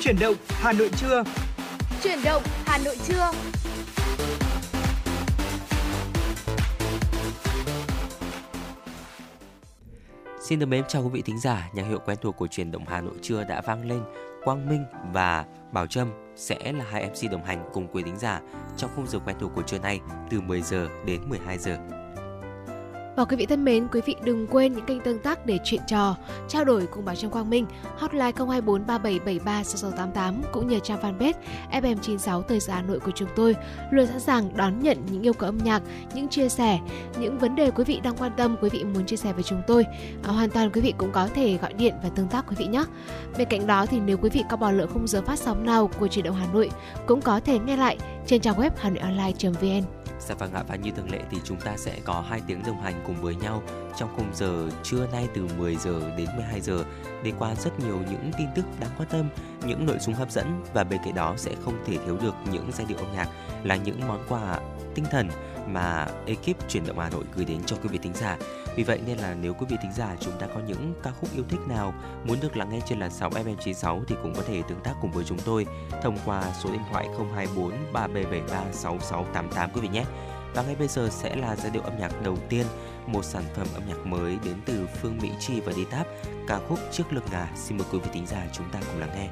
Chuyển động Hà Nội trưa. Chuyển động Hà Nội trưa. Xin được mến chào quý vị thính giả, nhạc hiệu quen thuộc của truyền động Hà Nội trưa đã vang lên. Quang Minh và Bảo Trâm sẽ là hai MC đồng hành cùng quý thính giả trong khung giờ quen thuộc của trưa nay từ 10 giờ đến 12 giờ. Và quý vị thân mến, quý vị đừng quên những kênh tương tác để chuyện trò, trao đổi cùng bà Trâm Quang Minh, hotline 024 3773 6688 cũng như trang fanpage FM96 Thời gian Hà Nội của chúng tôi luôn sẵn sàng đón nhận những yêu cầu âm nhạc, những chia sẻ, những vấn đề quý vị đang quan tâm, quý vị muốn chia sẻ với chúng tôi. À, hoàn toàn quý vị cũng có thể gọi điện và tương tác quý vị nhé. Bên cạnh đó thì nếu quý vị có bỏ lỡ khung giờ phát sóng nào của truyền động Hà Nội cũng có thể nghe lại trên trang web hanoionline.vn. Dạ vâng ạ và như thường lệ thì chúng ta sẽ có hai tiếng đồng hành cùng với nhau trong khung giờ trưa nay từ 10 giờ đến 12 giờ để qua rất nhiều những tin tức đáng quan tâm, những nội dung hấp dẫn và bên cạnh đó sẽ không thể thiếu được những giai điệu âm nhạc là những món quà tinh thần mà ekip chuyển động Hà Nội gửi đến cho quý vị thính giả. Vì vậy nên là nếu quý vị thính giả chúng ta có những ca khúc yêu thích nào muốn được lắng nghe trên làn sóng FM96 thì cũng có thể tương tác cùng với chúng tôi thông qua số điện thoại 024 3773 6688 quý vị nhé. Và ngay bây giờ sẽ là giai điệu âm nhạc đầu tiên, một sản phẩm âm nhạc mới đến từ Phương Mỹ Chi và Đi Táp, ca khúc Trước lưng ngà. Xin mời quý vị thính giả chúng ta cùng lắng nghe.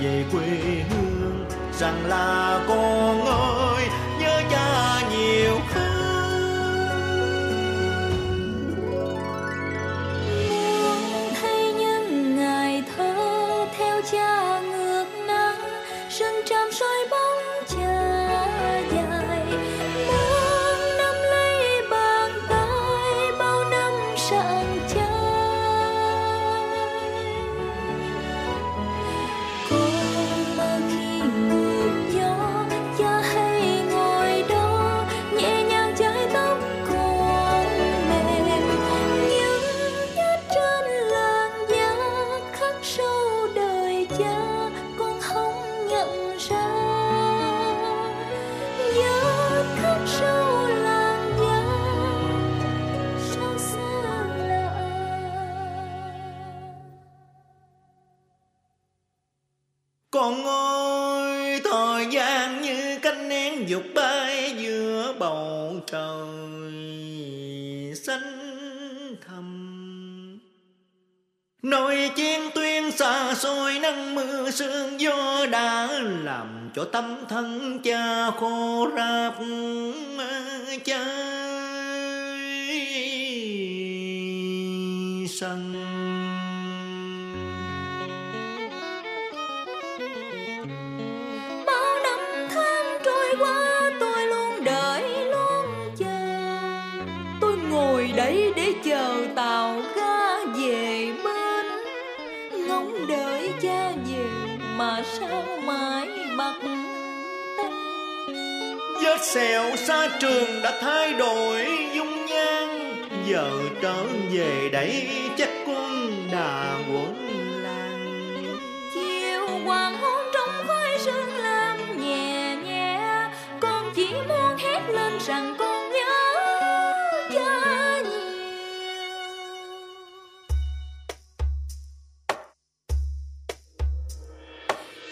夜归乡，山拉弓 thời gian như cánh nén dục bay giữa bầu trời xanh thầm Nỗi chiến tuyên xa xôi nắng mưa sương gió đã làm cho tâm thân cha khô ráp chai sân vết sẹo xa trường đã thay đổi dung nhan. Giờ trở về đây chắc quân đà quẩn làng chiều hoàng hôn trong khói sương làm nhẹ nhẹ, con chỉ muốn hét lên rằng con nhớ cha nhiều.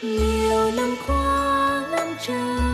Nhiều năm qua năm trời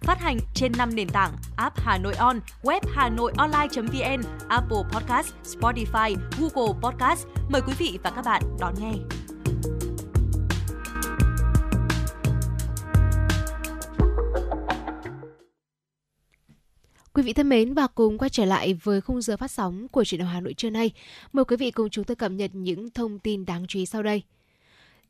Phát hành trên 5 nền tảng app Hà Nội On, web Hà Nội Online.vn, Apple Podcast, Spotify, Google Podcast. Mời quý vị và các bạn đón nghe. Quý vị thân mến và cùng quay trở lại với khung giờ phát sóng của truyền hình Hà Nội trưa nay. Mời quý vị cùng chúng tôi cập nhật những thông tin đáng chú ý sau đây.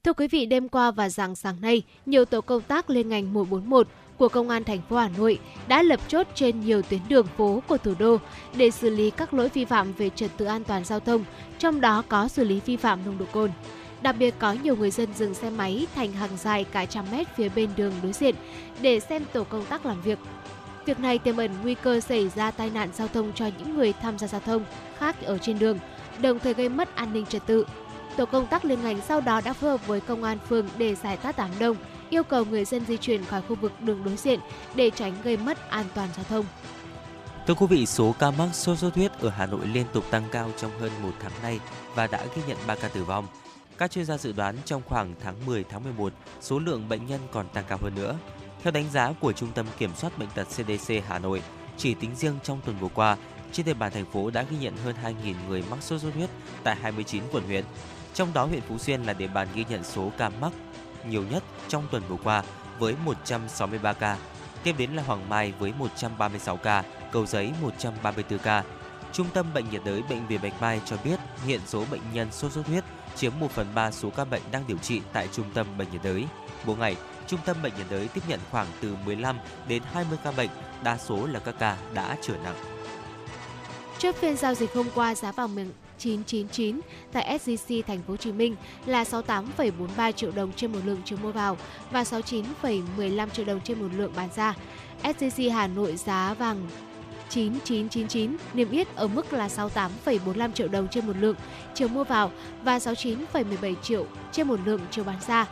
Thưa quý vị, đêm qua và dạng sáng nay, nhiều tổ công tác liên ngành 141 của Công an thành phố Hà Nội đã lập chốt trên nhiều tuyến đường phố của thủ đô để xử lý các lỗi vi phạm về trật tự an toàn giao thông, trong đó có xử lý vi phạm nồng độ cồn. Đặc biệt có nhiều người dân dừng xe máy thành hàng dài cả trăm mét phía bên đường đối diện để xem tổ công tác làm việc. Việc này tiềm ẩn nguy cơ xảy ra tai nạn giao thông cho những người tham gia giao thông khác ở trên đường, đồng thời gây mất an ninh trật tự. Tổ công tác liên ngành sau đó đã phối hợp với công an phường để giải tát đám đông, yêu cầu người dân di chuyển khỏi khu vực đường đối diện để tránh gây mất an toàn giao thông. Thưa quý vị, số ca mắc sốt xuất huyết ở Hà Nội liên tục tăng cao trong hơn một tháng nay và đã ghi nhận 3 ca tử vong. Các chuyên gia dự đoán trong khoảng tháng 10 tháng 11, số lượng bệnh nhân còn tăng cao hơn nữa. Theo đánh giá của Trung tâm Kiểm soát Bệnh tật CDC Hà Nội, chỉ tính riêng trong tuần vừa qua, trên địa bàn thành phố đã ghi nhận hơn 2.000 người mắc sốt xuất huyết tại 29 quận huyện. Trong đó huyện Phú Xuyên là địa bàn ghi nhận số ca mắc nhiều nhất trong tuần vừa qua với 163 ca. Tiếp đến là Hoàng Mai với 136 ca, Cầu Giấy 134 ca. Trung tâm Bệnh nhiệt đới Bệnh viện Bạch Mai cho biết hiện số bệnh nhân sốt xuất huyết chiếm 1 phần 3 số ca bệnh đang điều trị tại Trung tâm Bệnh nhiệt đới. Mỗi ngày, Trung tâm Bệnh nhiệt đới tiếp nhận khoảng từ 15 đến 20 ca bệnh, đa số là các ca đã trở nặng. Trước phiên giao dịch hôm qua, giá vàng miếng 999 tại SJC Thành phố Hồ Chí Minh là 68,43 triệu đồng trên một lượng chiều mua vào và 69,15 triệu đồng trên một lượng bán ra. SJC Hà Nội giá vàng 9999 niêm yết ở mức là 68,45 triệu đồng trên một lượng chiều mua vào và 69,17 triệu trên một lượng chiều bán ra.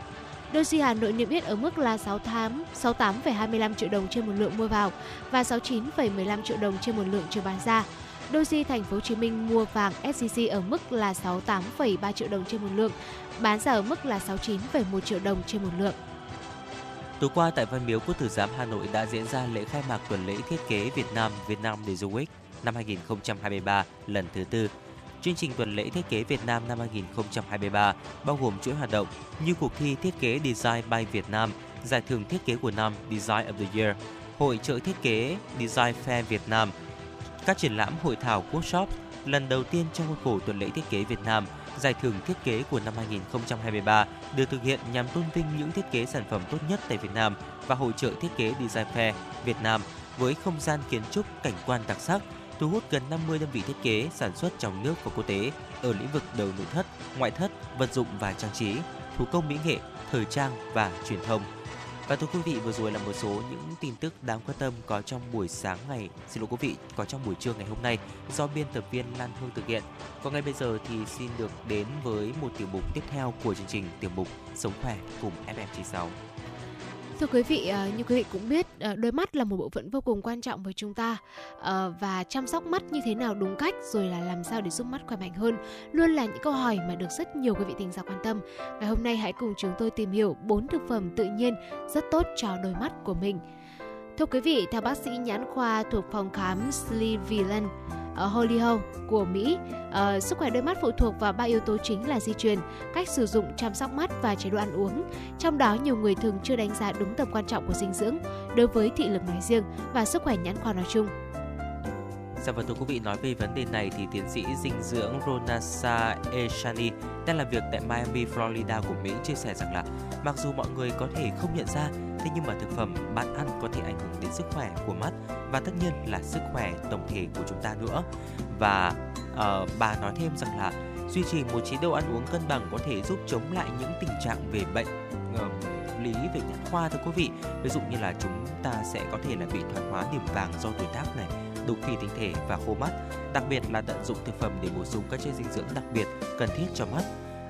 Doji Hà Nội niêm yết ở mức là 68 68,25 triệu đồng trên một lượng mua vào và 69,15 triệu đồng trên một lượng chiều bán ra. Doji Thành phố Hồ Chí Minh mua vàng SJC ở mức là 68,3 triệu đồng trên một lượng, bán ra ở mức là 69,1 triệu đồng trên một lượng. Tối qua tại Văn Miếu Quốc Tử Giám Hà Nội đã diễn ra lễ khai mạc tuần lễ thiết kế Việt Nam Việt Nam Design Week năm 2023 lần thứ tư. Chương trình tuần lễ thiết kế Việt Nam năm 2023 bao gồm chuỗi hoạt động như cuộc thi thiết kế Design by Việt Nam, giải thưởng thiết kế của năm Design of the Year, hội trợ thiết kế Design Fair Việt Nam, các triển lãm hội thảo workshop lần đầu tiên trong khuôn khổ tuần lễ thiết kế Việt Nam, giải thưởng thiết kế của năm 2023 được thực hiện nhằm tôn vinh những thiết kế sản phẩm tốt nhất tại Việt Nam và hội trợ thiết kế Design Fair Việt Nam với không gian kiến trúc cảnh quan đặc sắc, thu hút gần 50 đơn vị thiết kế sản xuất trong nước và quốc tế ở lĩnh vực đầu nội thất, ngoại thất, vật dụng và trang trí, thủ công mỹ nghệ, thời trang và truyền thông. Và thưa quý vị, vừa rồi là một số những tin tức đáng quan tâm có trong buổi sáng ngày, xin lỗi quý vị, có trong buổi trưa ngày hôm nay do biên tập viên Lan Hương thực hiện. Còn ngay bây giờ thì xin được đến với một tiểu mục tiếp theo của chương trình tiểu mục Sống khỏe cùng FM96. Thưa quý vị, ờ, như quý vị cũng biết, ờ, đôi mắt là một bộ phận vô cùng quan trọng với chúng ta ờ, và chăm sóc mắt như thế nào đúng cách rồi là làm sao để giúp mắt khỏe mạnh hơn luôn là những câu hỏi mà được rất nhiều quý vị thính giả quan tâm. Ngày hôm nay hãy cùng chúng tôi tìm hiểu bốn thực phẩm tự nhiên rất tốt cho đôi mắt của mình. Thưa quý vị, theo bác sĩ nhãn khoa thuộc phòng khám Cleveland ở Hollywood của Mỹ, uh, sức khỏe đôi mắt phụ thuộc vào ba yếu tố chính là di truyền, cách sử dụng chăm sóc mắt và chế độ ăn uống. Trong đó nhiều người thường chưa đánh giá đúng tầm quan trọng của dinh dưỡng đối với thị lực nói riêng và sức khỏe nhãn khoa nói chung. Dạ vâng thưa quý vị nói về vấn đề này thì tiến sĩ dinh dưỡng Ronasa Eshani đang làm việc tại Miami, Florida của Mỹ chia sẻ rằng là mặc dù mọi người có thể không nhận ra thế nhưng mà thực phẩm bạn ăn có thể ảnh hưởng đến sức khỏe của mắt và tất nhiên là sức khỏe tổng thể của chúng ta nữa. Và uh, bà nói thêm rằng là duy trì một chế độ ăn uống cân bằng có thể giúp chống lại những tình trạng về bệnh uh, lý về nhãn khoa thưa quý vị. Ví dụ như là chúng ta sẽ có thể là bị thoái hóa điểm vàng do tuổi tác này đục thủy tinh thể và khô mắt. Đặc biệt là tận dụng thực phẩm để bổ sung các chất dinh dưỡng đặc biệt cần thiết cho mắt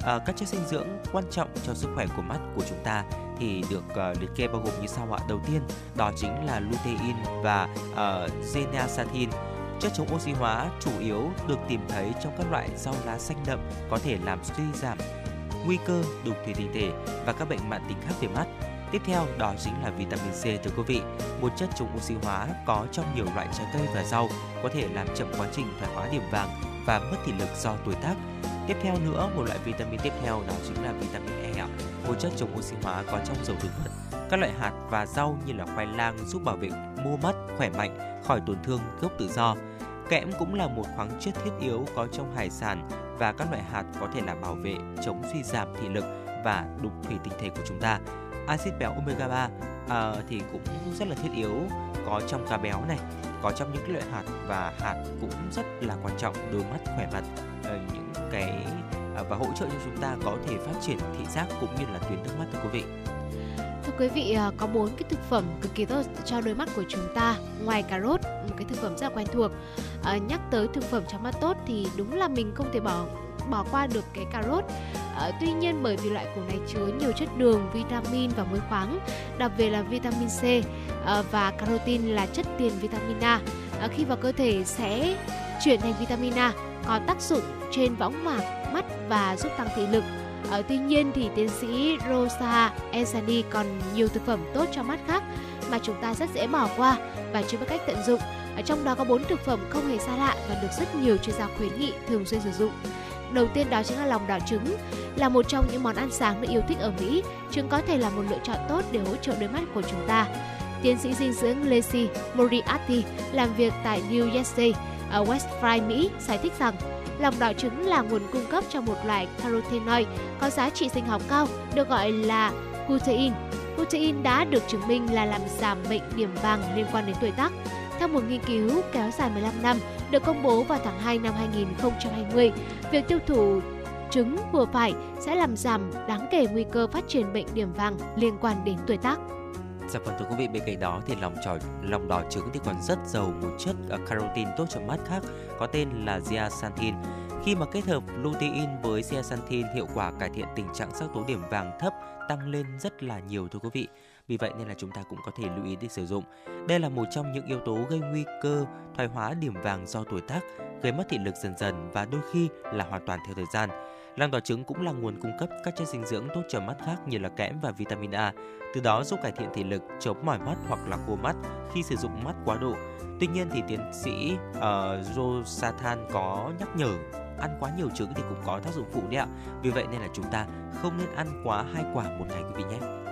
à, các chất dinh dưỡng quan trọng cho sức khỏe của mắt của chúng ta thì được uh, liệt kê bao gồm như sau ạ. Đầu tiên đó chính là lutein và ờ, uh, zeaxanthin Chất chống oxy hóa chủ yếu được tìm thấy trong các loại rau lá xanh đậm có thể làm suy giảm nguy cơ đục thủy tinh thể và các bệnh mãn tính khác về mắt. Tiếp theo đó chính là vitamin C thưa quý vị, một chất chống oxy hóa có trong nhiều loại trái cây và rau có thể làm chậm quá trình thoái hóa điểm vàng và mất thị lực do tuổi tác. Tiếp theo nữa, một loại vitamin tiếp theo đó chính là vitamin E, một chất chống oxy hóa có trong dầu thực vật. Các loại hạt và rau như là khoai lang giúp bảo vệ mô mắt khỏe mạnh khỏi tổn thương gốc tự do. Kẽm cũng là một khoáng chất thiết yếu có trong hải sản và các loại hạt có thể là bảo vệ chống suy giảm thị lực và đục thủy tinh thể của chúng ta. Axit béo omega 3 à, ờ, thì cũng rất là thiết yếu có trong cá béo này, có trong những cái loại hạt và hạt cũng rất là quan trọng đối mắt khỏe mặt à, những cái à, và hỗ trợ cho chúng ta có thể phát triển thị giác cũng như là tuyến nước mắt thưa quý vị. Thưa quý vị, có bốn cái thực phẩm cực kỳ tốt cho đôi mắt của chúng ta. Ngoài cà rốt, một cái thực phẩm rất là quen thuộc. À, nhắc tới thực phẩm cho mắt tốt thì đúng là mình không thể bỏ bỏ qua được cái cà rốt. À, ờ, tuy nhiên bởi vì loại củ này chứa nhiều chất đường, vitamin và muối khoáng, đặc biệt là vitamin C à, và carotin là chất tiền vitamin A. À, khi vào cơ thể sẽ chuyển thành vitamin A có tác dụng trên võng mạc mắt và giúp tăng thị lực À, tuy nhiên thì tiến sĩ Rosa Esani còn nhiều thực phẩm tốt cho mắt khác mà chúng ta rất dễ bỏ qua và chưa biết cách tận dụng. Ở trong đó có bốn thực phẩm không hề xa lạ và được rất nhiều chuyên gia khuyến nghị thường xuyên sử dụng. Đầu tiên đó chính là lòng đỏ trứng, là một trong những món ăn sáng được yêu thích ở Mỹ. Trứng có thể là một lựa chọn tốt để hỗ trợ đôi mắt của chúng ta. Tiến sĩ dinh dưỡng Lacey Moriarty làm việc tại New Jersey, ở West Fry, Mỹ, giải thích rằng Lòng đỏ trứng là nguồn cung cấp cho một loại carotenoid có giá trị sinh học cao, được gọi là lutein. Lutein đã được chứng minh là làm giảm bệnh điểm vàng liên quan đến tuổi tác. Theo một nghiên cứu kéo dài 15 năm được công bố vào tháng 2 năm 2020, việc tiêu thụ trứng vừa phải sẽ làm giảm đáng kể nguy cơ phát triển bệnh điểm vàng liên quan đến tuổi tác. Dạ vâng thưa quý vị, bên cạnh đó thì lòng trò lòng đỏ trứng thì còn rất giàu một chất à, carotin tốt cho mắt khác có tên là zeaxanthin. Khi mà kết hợp lutein với zeaxanthin, hiệu quả cải thiện tình trạng sắc tố điểm vàng thấp tăng lên rất là nhiều thưa quý vị. Vì vậy nên là chúng ta cũng có thể lưu ý để sử dụng. Đây là một trong những yếu tố gây nguy cơ thoái hóa điểm vàng do tuổi tác, gây mất thị lực dần dần và đôi khi là hoàn toàn theo thời gian. Lòng đỏ trứng cũng là nguồn cung cấp các chất dinh dưỡng tốt cho mắt khác như là kẽm và vitamin A, từ đó giúp cải thiện thị lực, chống mỏi mắt hoặc là khô mắt khi sử dụng mắt quá độ. Tuy nhiên thì tiến sĩ ờ, uh, Rosathan có nhắc nhở ăn quá nhiều trứng thì cũng có tác dụng phụ đấy ạ. Vì vậy nên là chúng ta không nên ăn quá hai quả một ngày quý vị nhé.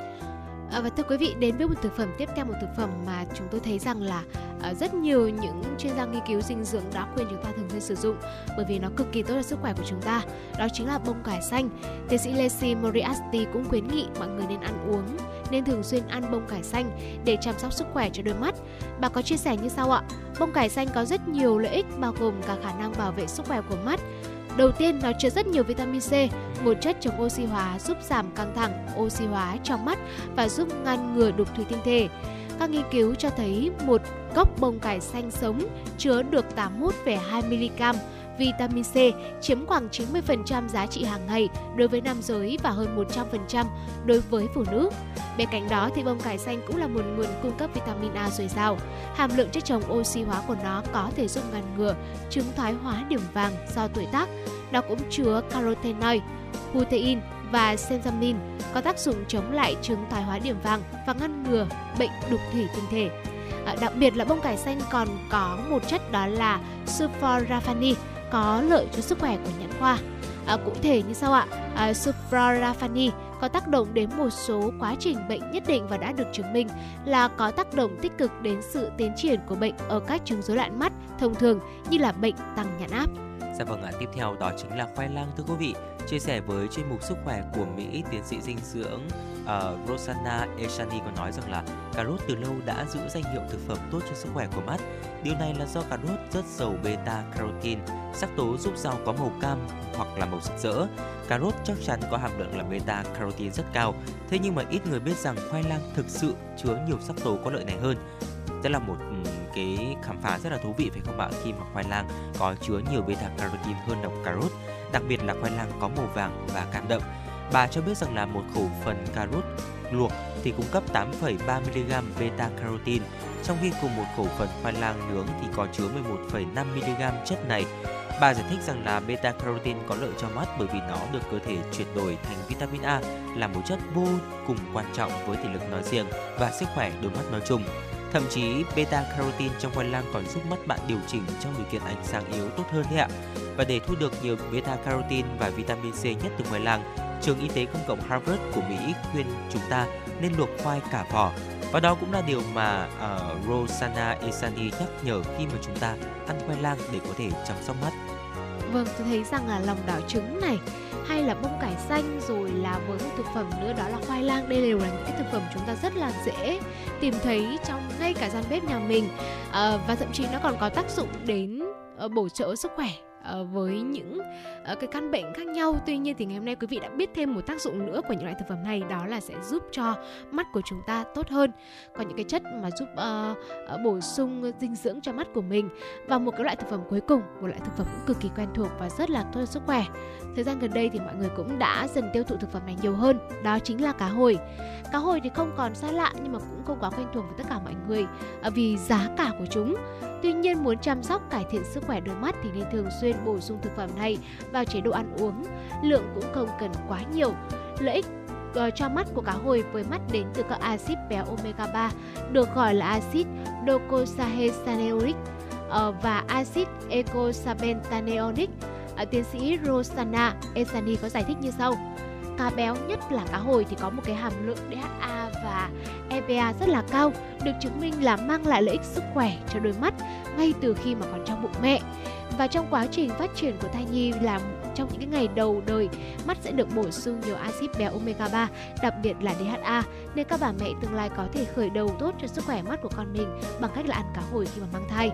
À, và thưa quý vị đến với một thực phẩm tiếp theo một thực phẩm mà chúng tôi thấy rằng là à, rất nhiều những chuyên gia nghiên cứu dinh dưỡng đã khuyên chúng ta thường xuyên sử dụng bởi vì nó cực kỳ tốt cho sức khỏe của chúng ta. Đó chính là bông cải xanh. Tiến sĩ Lacey Moriarty cũng khuyến nghị mọi người nên ăn uống nên thường xuyên ăn bông cải xanh để chăm sóc sức khỏe cho đôi mắt. Bà có chia sẻ như sau ạ. Bông cải xanh có rất nhiều lợi ích bao gồm cả khả năng bảo vệ sức khỏe của mắt. Đầu tiên, nó chứa rất nhiều vitamin C, một chất chống oxy hóa giúp giảm căng thẳng, oxy hóa trong mắt và giúp ngăn ngừa đục thủy tinh thể. Các nghiên cứu cho thấy một gốc bông cải xanh sống chứa được 81,2 mg vitamin C chiếm khoảng 90% giá trị hàng ngày đối với nam giới và hơn 100% đối với phụ nữ. Bên cạnh đó thì bông cải xanh cũng là một nguồn cung cấp vitamin A dồi dào. Hàm lượng chất chống oxy hóa của nó có thể giúp ngăn ngừa chứng thoái hóa điểm vàng do tuổi tác. Nó cũng chứa carotenoid, lutein và senzamin có tác dụng chống lại chứng thoái hóa điểm vàng và ngăn ngừa bệnh đục thủy tinh thể. À, đặc biệt là bông cải xanh còn có một chất đó là sulforafani có lợi cho sức khỏe của nhãn khoa. À, cụ thể như sau ạ, à, sulforafani có tác động đến một số quá trình bệnh nhất định và đã được chứng minh là có tác động tích cực đến sự tiến triển của bệnh ở các chứng rối loạn mắt thông thường như là bệnh tăng nhãn áp. Dạ vâng ạ, tiếp theo đó chính là khoai lang thưa quý vị. Chia sẻ với chuyên mục sức khỏe của Mỹ, tiến sĩ dinh dưỡng uh, Rosanna Eshani có nói rằng là cà rốt từ lâu đã giữ danh hiệu thực phẩm tốt cho sức khỏe của mắt. Điều này là do cà rốt rất giàu beta carotene, sắc tố giúp rau có màu cam hoặc là màu rực rỡ. Cà rốt chắc chắn có hàm lượng là beta carotene rất cao, thế nhưng mà ít người biết rằng khoai lang thực sự chứa nhiều sắc tố có lợi này hơn rất là một cái khám phá rất là thú vị phải không ạ? Khi mà khoai lang có chứa nhiều beta carotene hơn đậu cà rốt đặc biệt là khoai lang có màu vàng và cam đậm. Bà cho biết rằng là một khẩu phần cà rốt luộc thì cung cấp 8,3 mg beta carotene trong khi cùng một khẩu phần khoai lang nướng thì có chứa 11,5 mg chất này. Bà giải thích rằng là beta carotene có lợi cho mắt bởi vì nó được cơ thể chuyển đổi thành vitamin A là một chất vô cùng quan trọng với thể lực nói riêng và sức khỏe đôi mắt nói chung. Thậm chí beta carotene trong khoai lang còn giúp mắt bạn điều chỉnh trong điều kiện ánh sáng yếu tốt hơn đấy ạ. Và để thu được nhiều beta carotene và vitamin C nhất từ khoai lang, trường y tế công cộng Harvard của Mỹ khuyên chúng ta nên luộc khoai cả vỏ. Và đó cũng là điều mà ờ, uh, Rosanna Esani nhắc nhở khi mà chúng ta ăn khoai lang để có thể chăm sóc mắt. Vâng, tôi thấy rằng là lòng đỏ trứng này hay là bông cải xanh rồi là với một thực phẩm nữa đó là khoai lang. Đây đều là những cái thực phẩm chúng ta rất là dễ tìm thấy trong ngay cả gian bếp nhà mình. À, và thậm chí nó còn có tác dụng đến uh, bổ trợ sức khỏe ờ, với những cái căn bệnh khác nhau. Tuy nhiên thì ngày hôm nay quý vị đã biết thêm một tác dụng nữa của những loại thực phẩm này đó là sẽ giúp cho mắt của chúng ta tốt hơn. Có những cái chất mà giúp uh, bổ sung dinh dưỡng cho mắt của mình. Và một cái loại thực phẩm cuối cùng một loại thực phẩm cũng cực kỳ quen thuộc và rất là tốt cho sức khỏe thời gian gần đây thì mọi người cũng đã dần tiêu thụ thực phẩm này nhiều hơn, đó chính là cá hồi cá hồi thì không còn xa lạ nhưng mà cũng không quá quen thuộc với tất cả mọi người ờ, vì giá cả của chúng Tuy nhiên muốn chăm sóc, cải thiện sức khỏe đôi mắt thì nên thường xuyên bổ sung thực phẩm này vào chế độ ăn uống. Lượng cũng không cần quá nhiều. Lợi ích ờ, cho mắt của cá hồi với mắt đến từ các axit béo omega 3 được gọi là axit docosahexaenoic ờ, và axit eicosapentaenoic à, tiến sĩ Rosanna Esani có giải thích như sau cá béo nhất là cá hồi thì có một cái hàm lượng DHA và EPA rất là cao, được chứng minh là mang lại lợi ích sức khỏe cho đôi mắt ngay từ khi mà còn trong bụng mẹ. Và trong quá trình phát triển của thai nhi là trong những cái ngày đầu đời, mắt sẽ được bổ sung nhiều axit béo omega 3, đặc biệt là DHA, nên các bà mẹ tương lai có thể khởi đầu tốt cho sức khỏe mắt của con mình bằng cách là ăn cá hồi khi mà mang thai.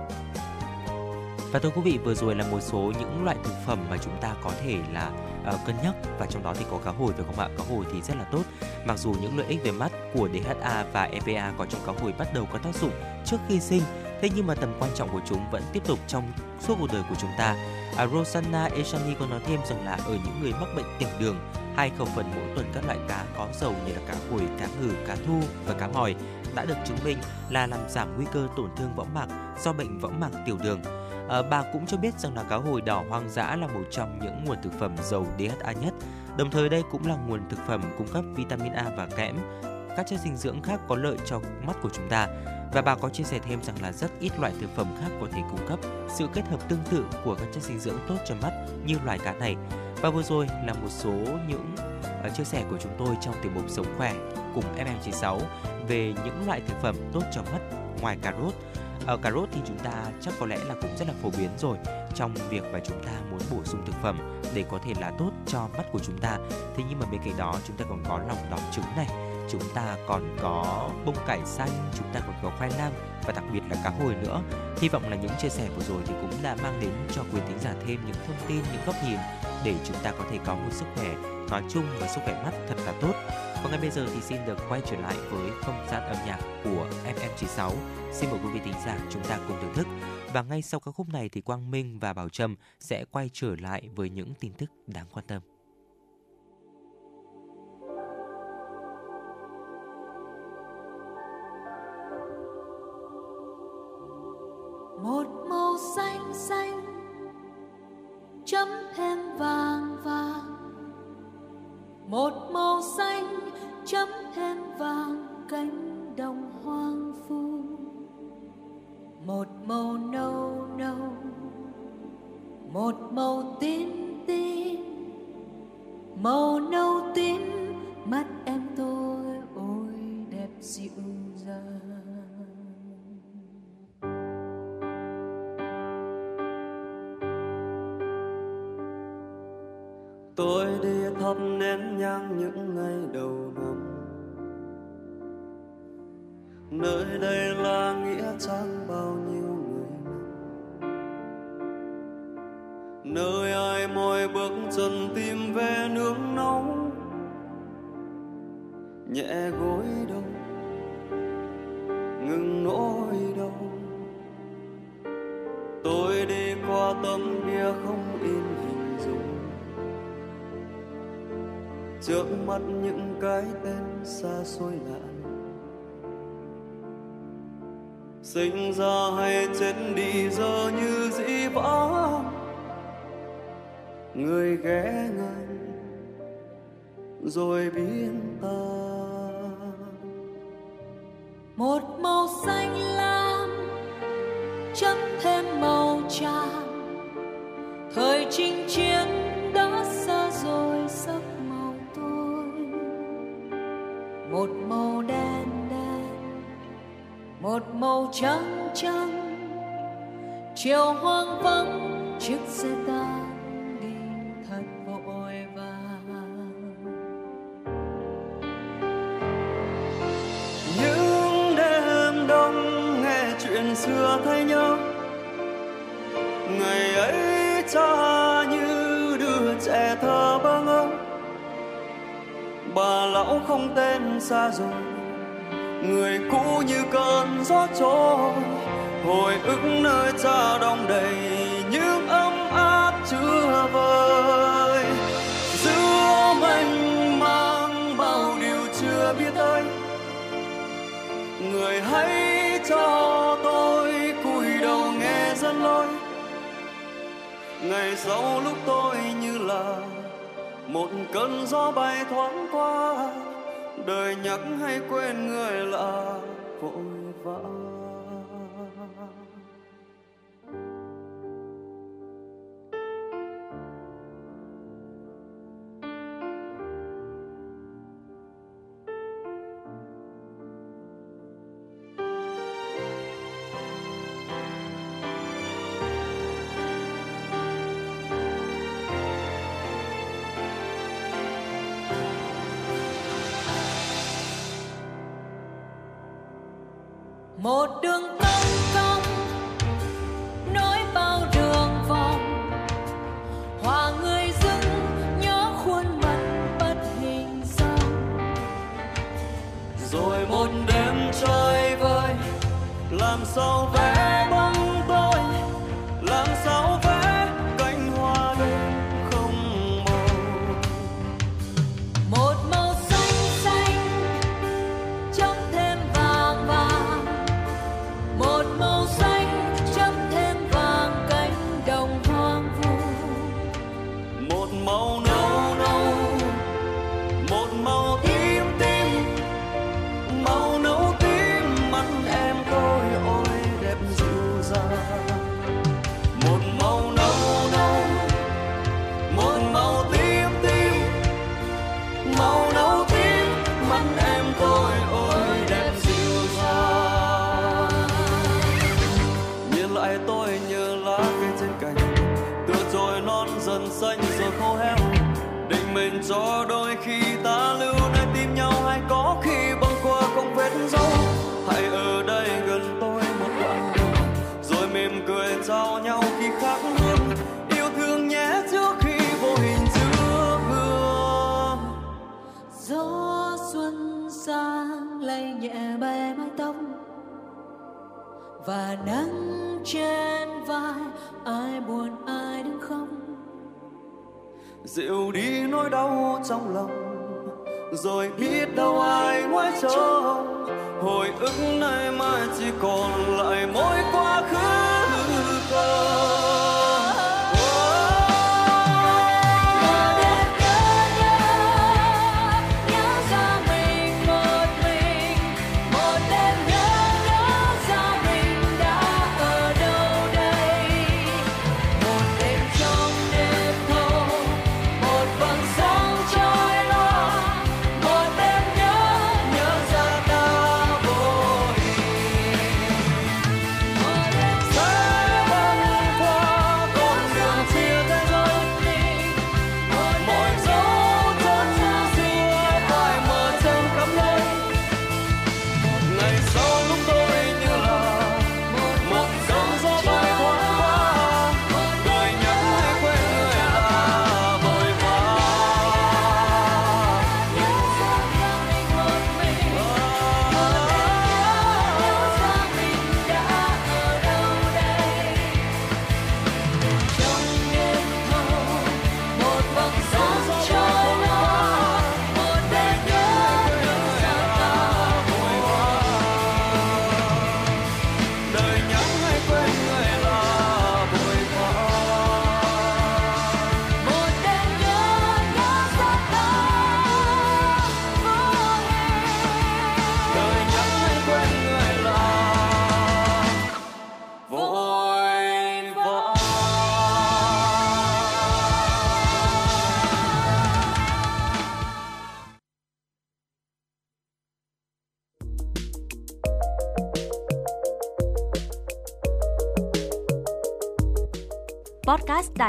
Và thưa quý vị, vừa rồi là một số những loại thực phẩm mà chúng ta có thể là uh, cân nhắc và trong đó thì có cá hồi phải không ạ? Cá hồi thì rất là tốt. Mặc dù những lợi ích về mắt của DHA và EPA có trong cá hồi bắt đầu có tác dụng trước khi sinh, thế nhưng mà tầm quan trọng của chúng vẫn tiếp tục trong suốt cuộc đời của chúng ta. À, Rosanna Eshani còn nói thêm rằng là ở những người mắc bệnh tiểu đường, hai khẩu phần mỗi tuần các loại cá có dầu như là cá hồi, cá ngừ, cá thu và cá mòi đã được chứng minh là làm giảm nguy cơ tổn thương võng mạc do bệnh võng mạc tiểu đường À, bà cũng cho biết rằng là cá hồi đỏ hoang dã là một trong những nguồn thực phẩm giàu DHA nhất. Đồng thời đây cũng là nguồn thực phẩm cung cấp vitamin A và kẽm, các chất dinh dưỡng khác có lợi cho mắt của chúng ta. Và bà có chia sẻ thêm rằng là rất ít loại thực phẩm khác có thể cung cấp sự kết hợp tương tự của các chất dinh dưỡng tốt cho mắt như loài cá này. Và vừa rồi là một số những ờ, chia sẻ của chúng tôi trong tiểu mục Sống khỏe cùng FM96 về những loại thực phẩm tốt cho mắt ngoài cà rốt ở cà rốt thì chúng ta chắc có lẽ là cũng rất là phổ biến rồi. Trong việc mà chúng ta muốn bổ sung thực phẩm để có thể là tốt cho mắt của chúng ta. Thế nhưng mà bên cạnh đó, chúng ta còn có lòng đỏ trứng này. Chúng ta còn có bông cải xanh, chúng ta còn có khoai lang và đặc biệt là cá hồi nữa. Hy vọng là những chia sẻ vừa rồi thì cũng đã mang đến cho quý thính giả thêm những thông tin, những góc nhìn để chúng ta có thể có một sức khỏe nói chung và sức khỏe mắt thật là tốt còn ngay bây giờ thì xin được quay trở lại với không gian âm nhạc của FM96. Xin mời quý vị thính giả chúng ta cùng thưởng thức. Và ngay sau ca khúc này thì Quang Minh và Bảo Trâm sẽ quay trở lại với những tin tức đáng quan tâm. một màu xanh xanh chấm thêm vàng vàng một màu xanh chấm thêm vàng cánh đồng hoang vu. Một màu nâu nâu, một màu tím tím. Màu nâu tím, mắt em tôi ôi đẹp dịu dàng. Tôi đi thắp nén nhang những ngày đầu nơi đây là nghĩa trang bao nhiêu người nơi ai mỏi bước chân tìm về nương nóng nhẹ gối đầu, ngừng nỗi đau. Tôi đi qua tấm bia không in hình dung. Trước mắt những cái tên xa xôi lạ sinh ra hay chết đi giờ như dĩ vãng. Người ghé ngang, rồi biến ta. Một màu xanh lam, chấm thêm màu trắng. Một màu trắng trắng. Chiều hoang vắng, chiếc xe ta đi thật vội vàng. Những đêm đông nghe chuyện xưa thay nhau, ngày ấy cha như đứa trẻ thơ bơ ngơ. Bà lão không tên xa rồi người cũ như cơn gió trôi, hồi ức nơi cha đông đầy những ấm áp chưa vơi giữa mênh mang bao điều chưa biết tới, người hãy cho tôi cúi đầu nghe dân lối. Ngày sau lúc tôi như là một cơn gió bay thoáng qua đời nhắc hay quên người là vội vã.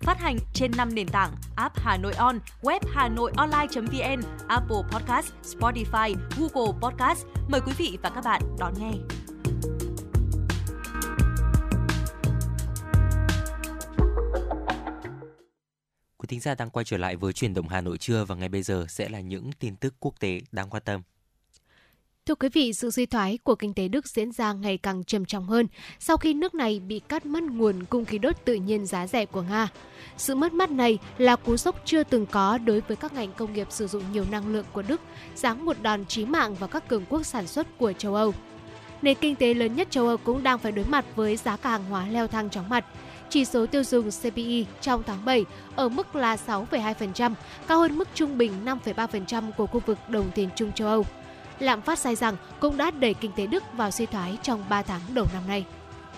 Phát hành trên 5 nền tảng app Hà Nội On, web Hà Nội Online.vn, Apple Podcast, Spotify, Google Podcast. Mời quý vị và các bạn đón nghe. Quý thính giả đang quay trở lại với chuyển động Hà Nội trưa và ngay bây giờ sẽ là những tin tức quốc tế đáng quan tâm. Thưa quý vị, sự suy thoái của kinh tế Đức diễn ra ngày càng trầm trọng hơn sau khi nước này bị cắt mất nguồn cung khí đốt tự nhiên giá rẻ của Nga. Sự mất mát này là cú sốc chưa từng có đối với các ngành công nghiệp sử dụng nhiều năng lượng của Đức, giáng một đòn chí mạng vào các cường quốc sản xuất của châu Âu. Nền kinh tế lớn nhất châu Âu cũng đang phải đối mặt với giá cả hàng hóa leo thang chóng mặt. Chỉ số tiêu dùng CPI trong tháng 7 ở mức là 6,2%, cao hơn mức trung bình 5,3% của khu vực đồng tiền chung châu Âu lạm phát sai rằng cũng đã đẩy kinh tế Đức vào suy thoái trong 3 tháng đầu năm nay.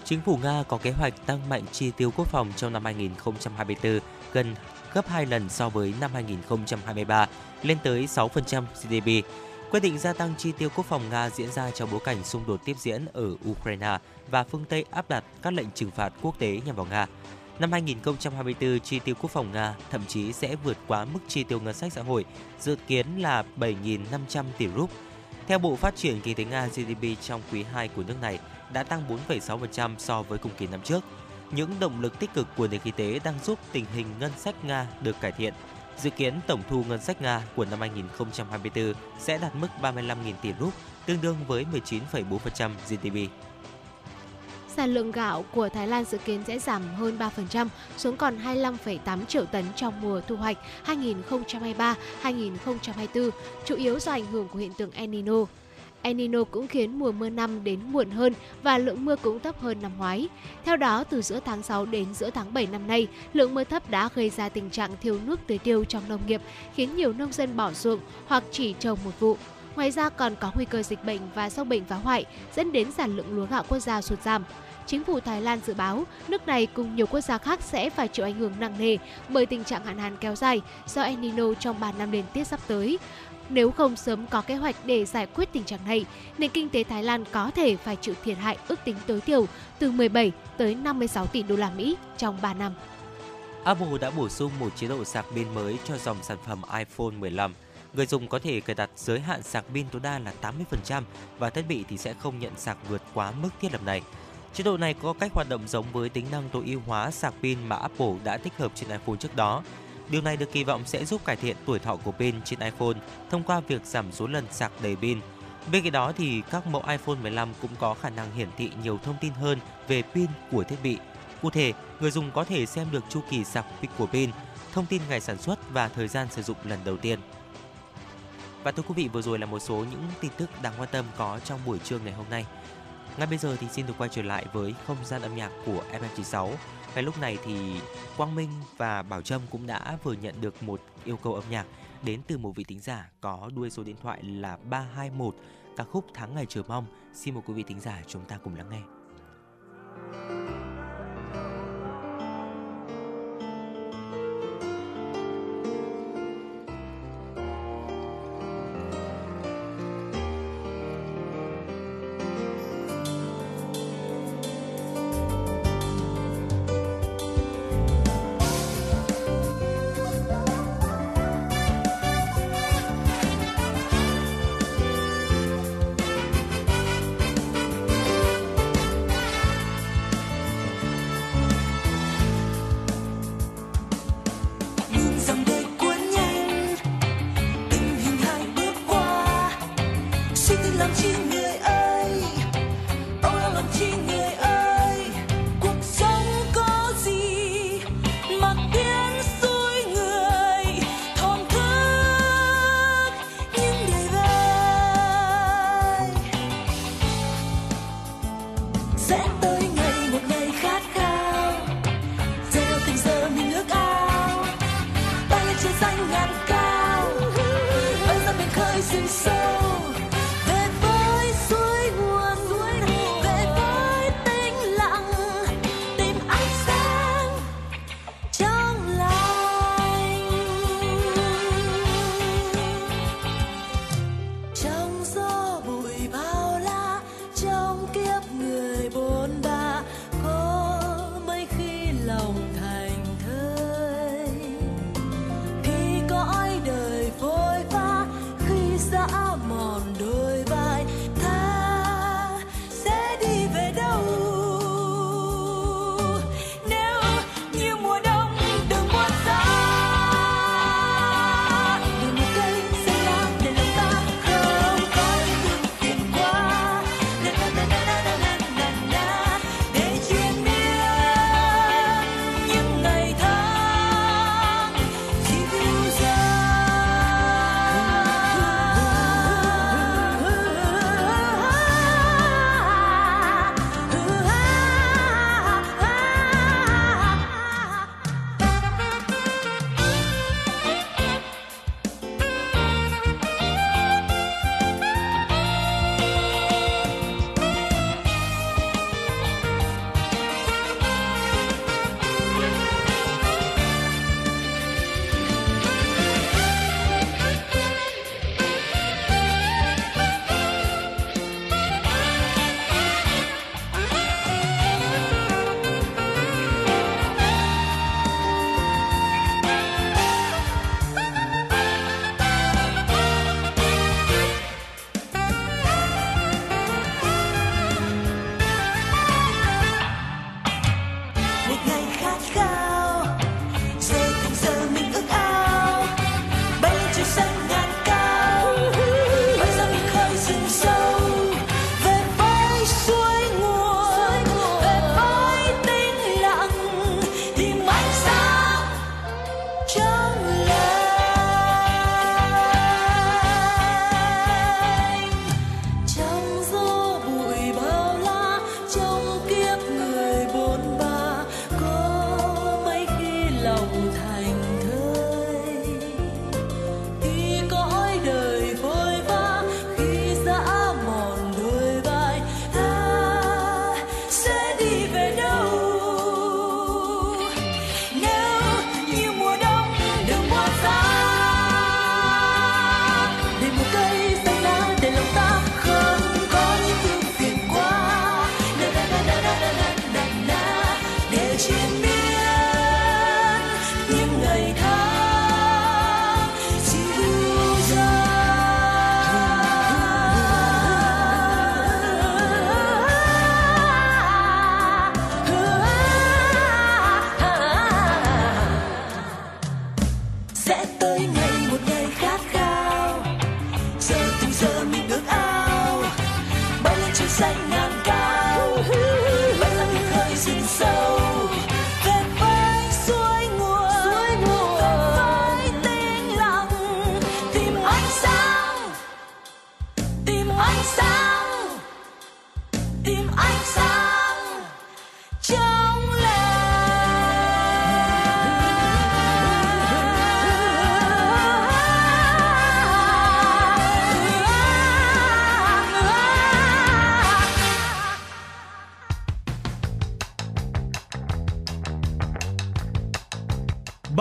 Chính phủ Nga có kế hoạch tăng mạnh chi tiêu quốc phòng trong năm 2024 gần gấp 2 lần so với năm 2023, lên tới 6% GDP. Quyết định gia tăng chi tiêu quốc phòng Nga diễn ra trong bối cảnh xung đột tiếp diễn ở Ukraine và phương Tây áp đặt các lệnh trừng phạt quốc tế nhằm vào Nga. Năm 2024, chi tiêu quốc phòng Nga thậm chí sẽ vượt quá mức chi tiêu ngân sách xã hội, dự kiến là 7.500 tỷ rúp, theo Bộ Phát triển Kinh tế Nga, GDP trong quý 2 của nước này đã tăng 4,6% so với cùng kỳ năm trước. Những động lực tích cực của nền kinh tế đang giúp tình hình ngân sách Nga được cải thiện. Dự kiến tổng thu ngân sách Nga của năm 2024 sẽ đạt mức 35.000 tỷ rúp, tương đương với 19,4% GDP. Sản lượng gạo của Thái Lan dự kiến sẽ giảm hơn 3% xuống còn 25,8 triệu tấn trong mùa thu hoạch 2023-2024, chủ yếu do ảnh hưởng của hiện tượng El Nino. El Nino cũng khiến mùa mưa năm đến muộn hơn và lượng mưa cũng thấp hơn năm ngoái. Theo đó, từ giữa tháng 6 đến giữa tháng 7 năm nay, lượng mưa thấp đã gây ra tình trạng thiếu nước tưới tiêu trong nông nghiệp, khiến nhiều nông dân bỏ ruộng hoặc chỉ trồng một vụ. Ngoài ra còn có nguy cơ dịch bệnh và sâu bệnh phá hoại dẫn đến sản lượng lúa gạo quốc gia sụt giảm. Chính phủ Thái Lan dự báo nước này cùng nhiều quốc gia khác sẽ phải chịu ảnh hưởng nặng nề bởi tình trạng hạn hán kéo dài do El Nino trong 3 năm liên tiếp sắp tới. Nếu không sớm có kế hoạch để giải quyết tình trạng này, nền kinh tế Thái Lan có thể phải chịu thiệt hại ước tính tối thiểu từ 17 tới 56 tỷ đô la Mỹ trong 3 năm. Apple đã bổ sung một chế độ sạc pin mới cho dòng sản phẩm iPhone 15 Người dùng có thể cài đặt giới hạn sạc pin tối đa là 80% và thiết bị thì sẽ không nhận sạc vượt quá mức thiết lập này. Chế độ này có cách hoạt động giống với tính năng tối ưu hóa sạc pin mà Apple đã tích hợp trên iPhone trước đó. Điều này được kỳ vọng sẽ giúp cải thiện tuổi thọ của pin trên iPhone thông qua việc giảm số lần sạc đầy pin. Bên cạnh đó thì các mẫu iPhone 15 cũng có khả năng hiển thị nhiều thông tin hơn về pin của thiết bị. Cụ thể, người dùng có thể xem được chu kỳ sạc pin của pin, thông tin ngày sản xuất và thời gian sử dụng lần đầu tiên. Và thưa quý vị, vừa rồi là một số những tin tức đáng quan tâm có trong buổi trưa ngày hôm nay. Ngay bây giờ thì xin được quay trở lại với không gian âm nhạc của FM96. Ngay lúc này thì Quang Minh và Bảo Trâm cũng đã vừa nhận được một yêu cầu âm nhạc đến từ một vị tính giả có đuôi số điện thoại là 321 ca khúc Tháng Ngày Chờ Mong. Xin mời quý vị tính giả chúng ta cùng lắng nghe.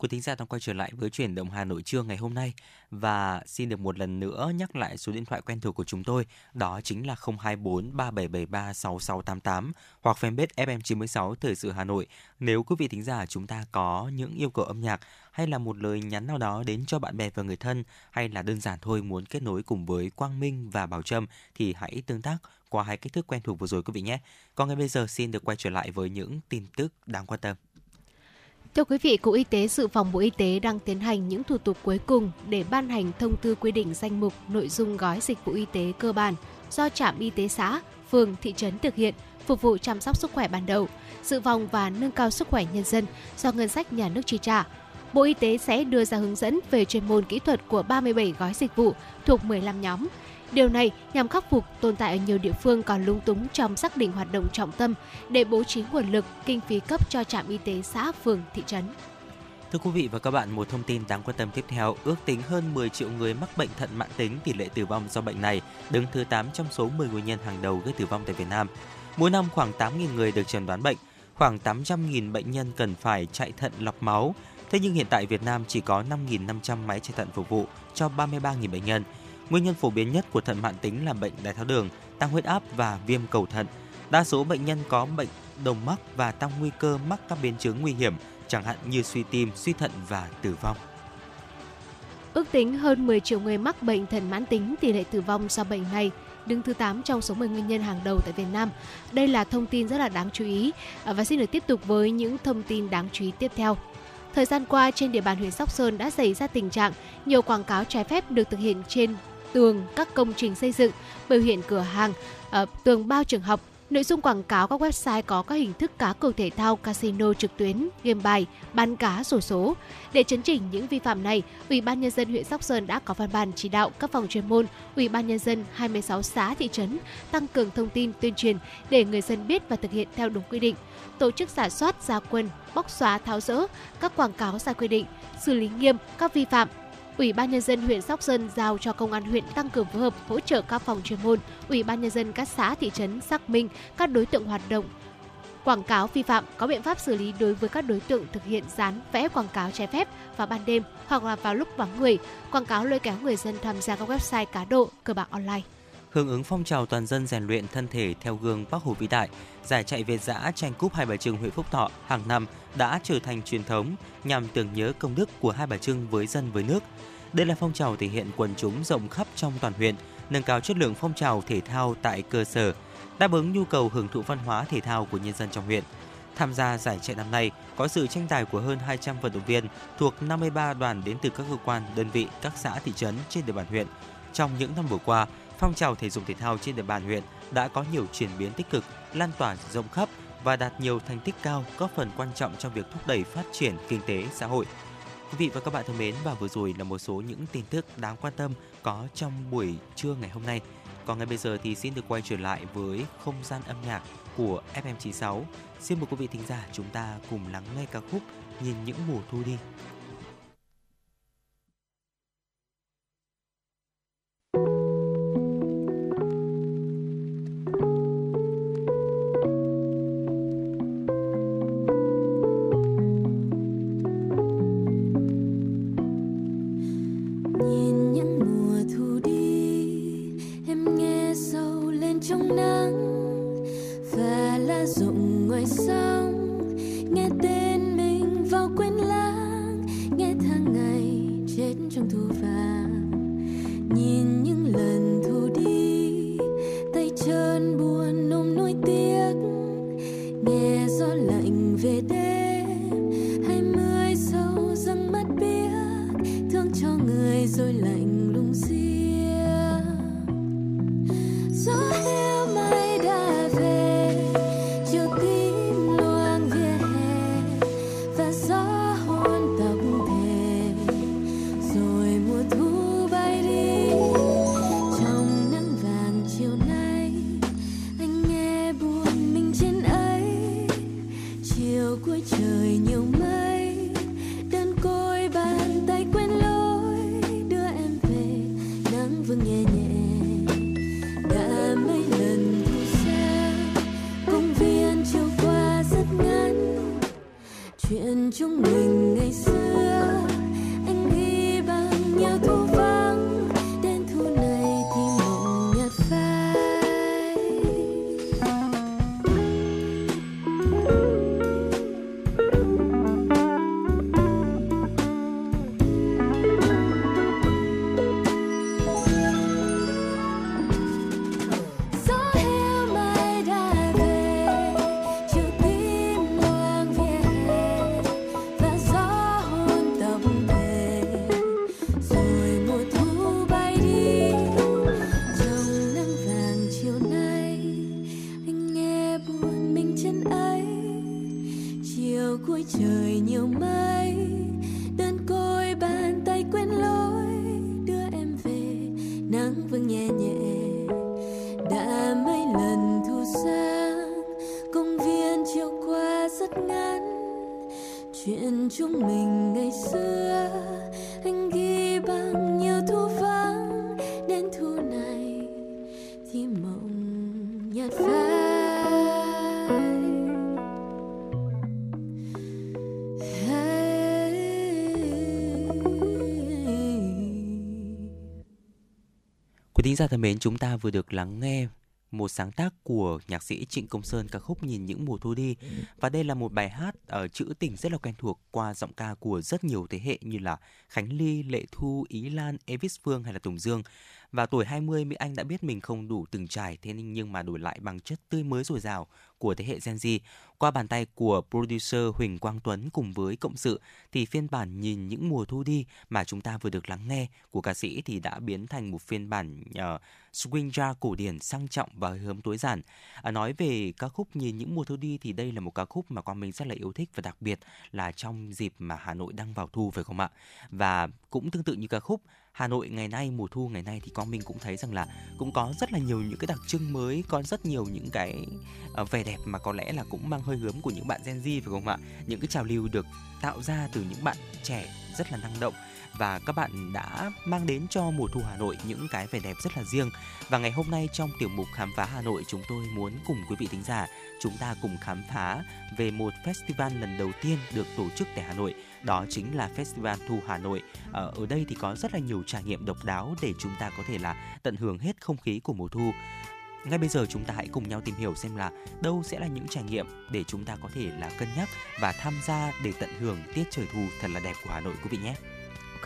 Quý thính giả đang quay trở lại với chuyển động Hà Nội trưa ngày hôm nay và xin được một lần nữa nhắc lại số điện thoại quen thuộc của chúng tôi, đó chính là 024 3773 6688 hoặc fanpage FM96 Thời sự Hà Nội. Nếu quý vị thính giả chúng ta có những yêu cầu âm nhạc hay là một lời nhắn nào đó đến cho bạn bè và người thân hay là đơn giản thôi muốn kết nối cùng với Quang Minh và Bảo Trâm thì hãy tương tác qua hai cách thức quen thuộc vừa rồi quý vị nhé. Còn ngay bây giờ xin được quay trở lại với những tin tức đáng quan tâm. Thưa quý vị, Cục Y tế Dự phòng Bộ Y tế đang tiến hành những thủ tục cuối cùng để ban hành thông tư quy định danh mục nội dung gói dịch vụ y tế cơ bản do trạm y tế xã, phường, thị trấn thực hiện phục vụ chăm sóc sức khỏe ban đầu, dự phòng và nâng cao sức khỏe nhân dân do ngân sách nhà nước chi trả. Bộ Y tế sẽ đưa ra hướng dẫn về chuyên môn kỹ thuật của 37 gói dịch vụ thuộc 15 nhóm Điều này nhằm khắc phục tồn tại ở nhiều địa phương còn lung túng trong xác định hoạt động trọng tâm để bố trí nguồn lực, kinh phí cấp cho trạm y tế xã, phường, thị trấn. Thưa quý vị và các bạn, một thông tin đáng quan tâm tiếp theo, ước tính hơn 10 triệu người mắc bệnh thận mãn tính, tỷ lệ tử vong do bệnh này đứng thứ 8 trong số 10 nguyên nhân hàng đầu gây tử vong tại Việt Nam. Mỗi năm khoảng 8.000 người được chẩn đoán bệnh, khoảng 800.000 bệnh nhân cần phải chạy thận lọc máu. Thế nhưng hiện tại Việt Nam chỉ có 5.500 máy chạy thận phục vụ cho 33.000 bệnh nhân. Nguyên nhân phổ biến nhất của thận mãn tính là bệnh đái tháo đường, tăng huyết áp và viêm cầu thận. Đa số bệnh nhân có bệnh đồng mắc và tăng nguy cơ mắc các biến chứng nguy hiểm, chẳng hạn như suy tim, suy thận và tử vong. Ước tính hơn 10 triệu người mắc bệnh thận mãn tính, tỷ lệ tử vong do bệnh này đứng thứ 8 trong số 10 nguyên nhân hàng đầu tại Việt Nam. Đây là thông tin rất là đáng chú ý à, và xin được tiếp tục với những thông tin đáng chú ý tiếp theo. Thời gian qua trên địa bàn huyện Sóc Sơn đã xảy ra tình trạng nhiều quảng cáo trái phép được thực hiện trên tường các công trình xây dựng, biểu hiện cửa hàng, uh, tường bao trường học. Nội dung quảng cáo các website có các hình thức cá cược thể thao, casino trực tuyến, game bài, bán cá, sổ số. Để chấn chỉnh những vi phạm này, Ủy ban nhân dân huyện Sóc Sơn đã có văn bản chỉ đạo các phòng chuyên môn, Ủy ban nhân dân 26 xã thị trấn tăng cường thông tin tuyên truyền để người dân biết và thực hiện theo đúng quy định. Tổ chức giả soát, gia quân, bóc xóa tháo rỡ các quảng cáo sai quy định, xử lý nghiêm các vi phạm Ủy ban nhân dân huyện Sóc Sơn giao cho công an huyện tăng cường phối hợp hỗ trợ các phòng chuyên môn, Ủy ban nhân dân các xã thị trấn xác minh các đối tượng hoạt động quảng cáo vi phạm có biện pháp xử lý đối với các đối tượng thực hiện dán vẽ quảng cáo trái phép vào ban đêm hoặc là vào lúc vắng người, quảng cáo lôi kéo người dân tham gia các website cá độ, cờ bạc online. Hưởng ứng phong trào toàn dân rèn luyện thân thể theo gương bác Hồ vĩ đại, giải chạy về dã tranh cúp Hai Bà Trưng huyện Phúc Thọ hàng năm đã trở thành truyền thống nhằm tưởng nhớ công đức của Hai Bà Trưng với dân với nước. Đây là phong trào thể hiện quần chúng rộng khắp trong toàn huyện, nâng cao chất lượng phong trào thể thao tại cơ sở, đáp ứng nhu cầu hưởng thụ văn hóa thể thao của nhân dân trong huyện. Tham gia giải chạy năm nay có sự tranh tài của hơn 200 vận động viên thuộc 53 đoàn đến từ các cơ quan, đơn vị, các xã thị trấn trên địa bàn huyện. Trong những năm vừa qua, phong trào thể dục thể thao trên địa bàn huyện đã có nhiều chuyển biến tích cực, lan tỏa rộng khắp và đạt nhiều thành tích cao, góp phần quan trọng trong việc thúc đẩy phát triển kinh tế xã hội. Quý vị và các bạn thân mến, và vừa rồi là một số những tin tức đáng quan tâm có trong buổi trưa ngày hôm nay. Còn ngay bây giờ thì xin được quay trở lại với không gian âm nhạc của FM96. Xin mời quý vị thính giả chúng ta cùng lắng nghe ca khúc Nhìn những mùa thu đi giả thân mến, chúng ta vừa được lắng nghe một sáng tác của nhạc sĩ Trịnh Công Sơn ca khúc Nhìn những mùa thu đi. Và đây là một bài hát ờ, ở chữ tình rất là quen thuộc qua giọng ca của rất nhiều thế hệ như là Khánh Ly, Lệ Thu, Ý Lan, Elvis Phương hay là Tùng Dương. Và tuổi 20 Mỹ Anh đã biết mình không đủ từng trải thế nhưng nhưng mà đổi lại bằng chất tươi mới dồi dào của thế hệ Gen Z. Qua bàn tay của producer Huỳnh Quang Tuấn cùng với cộng sự thì phiên bản Nhìn những mùa thu đi mà chúng ta vừa được lắng nghe của ca sĩ thì đã biến thành một phiên bản uh, swing jazz cổ điển sang trọng và hơi hướng tối giản. À, nói về ca khúc Nhìn những mùa thu đi thì đây là một ca khúc mà Quang Minh rất là yêu thích và đặc biệt là trong dịp mà Hà Nội đang vào thu phải không ạ? Và cũng tương tự như ca khúc Hà Nội ngày nay mùa thu ngày nay thì con mình cũng thấy rằng là cũng có rất là nhiều những cái đặc trưng mới, có rất nhiều những cái uh, vẻ đẹp mà có lẽ là cũng mang hơi hướng của những bạn Gen Z phải không ạ? Những cái trào lưu được tạo ra từ những bạn trẻ rất là năng động và các bạn đã mang đến cho mùa thu Hà Nội những cái vẻ đẹp rất là riêng. Và ngày hôm nay trong tiểu mục khám phá Hà Nội chúng tôi muốn cùng quý vị thính giả chúng ta cùng khám phá về một festival lần đầu tiên được tổ chức tại Hà Nội. Đó chính là Festival Thu Hà Nội. Ở, ở đây thì có rất là nhiều trải nghiệm độc đáo để chúng ta có thể là tận hưởng hết không khí của mùa thu. Ngay bây giờ chúng ta hãy cùng nhau tìm hiểu xem là đâu sẽ là những trải nghiệm để chúng ta có thể là cân nhắc và tham gia để tận hưởng tiết trời thu thật là đẹp của Hà Nội quý vị nhé.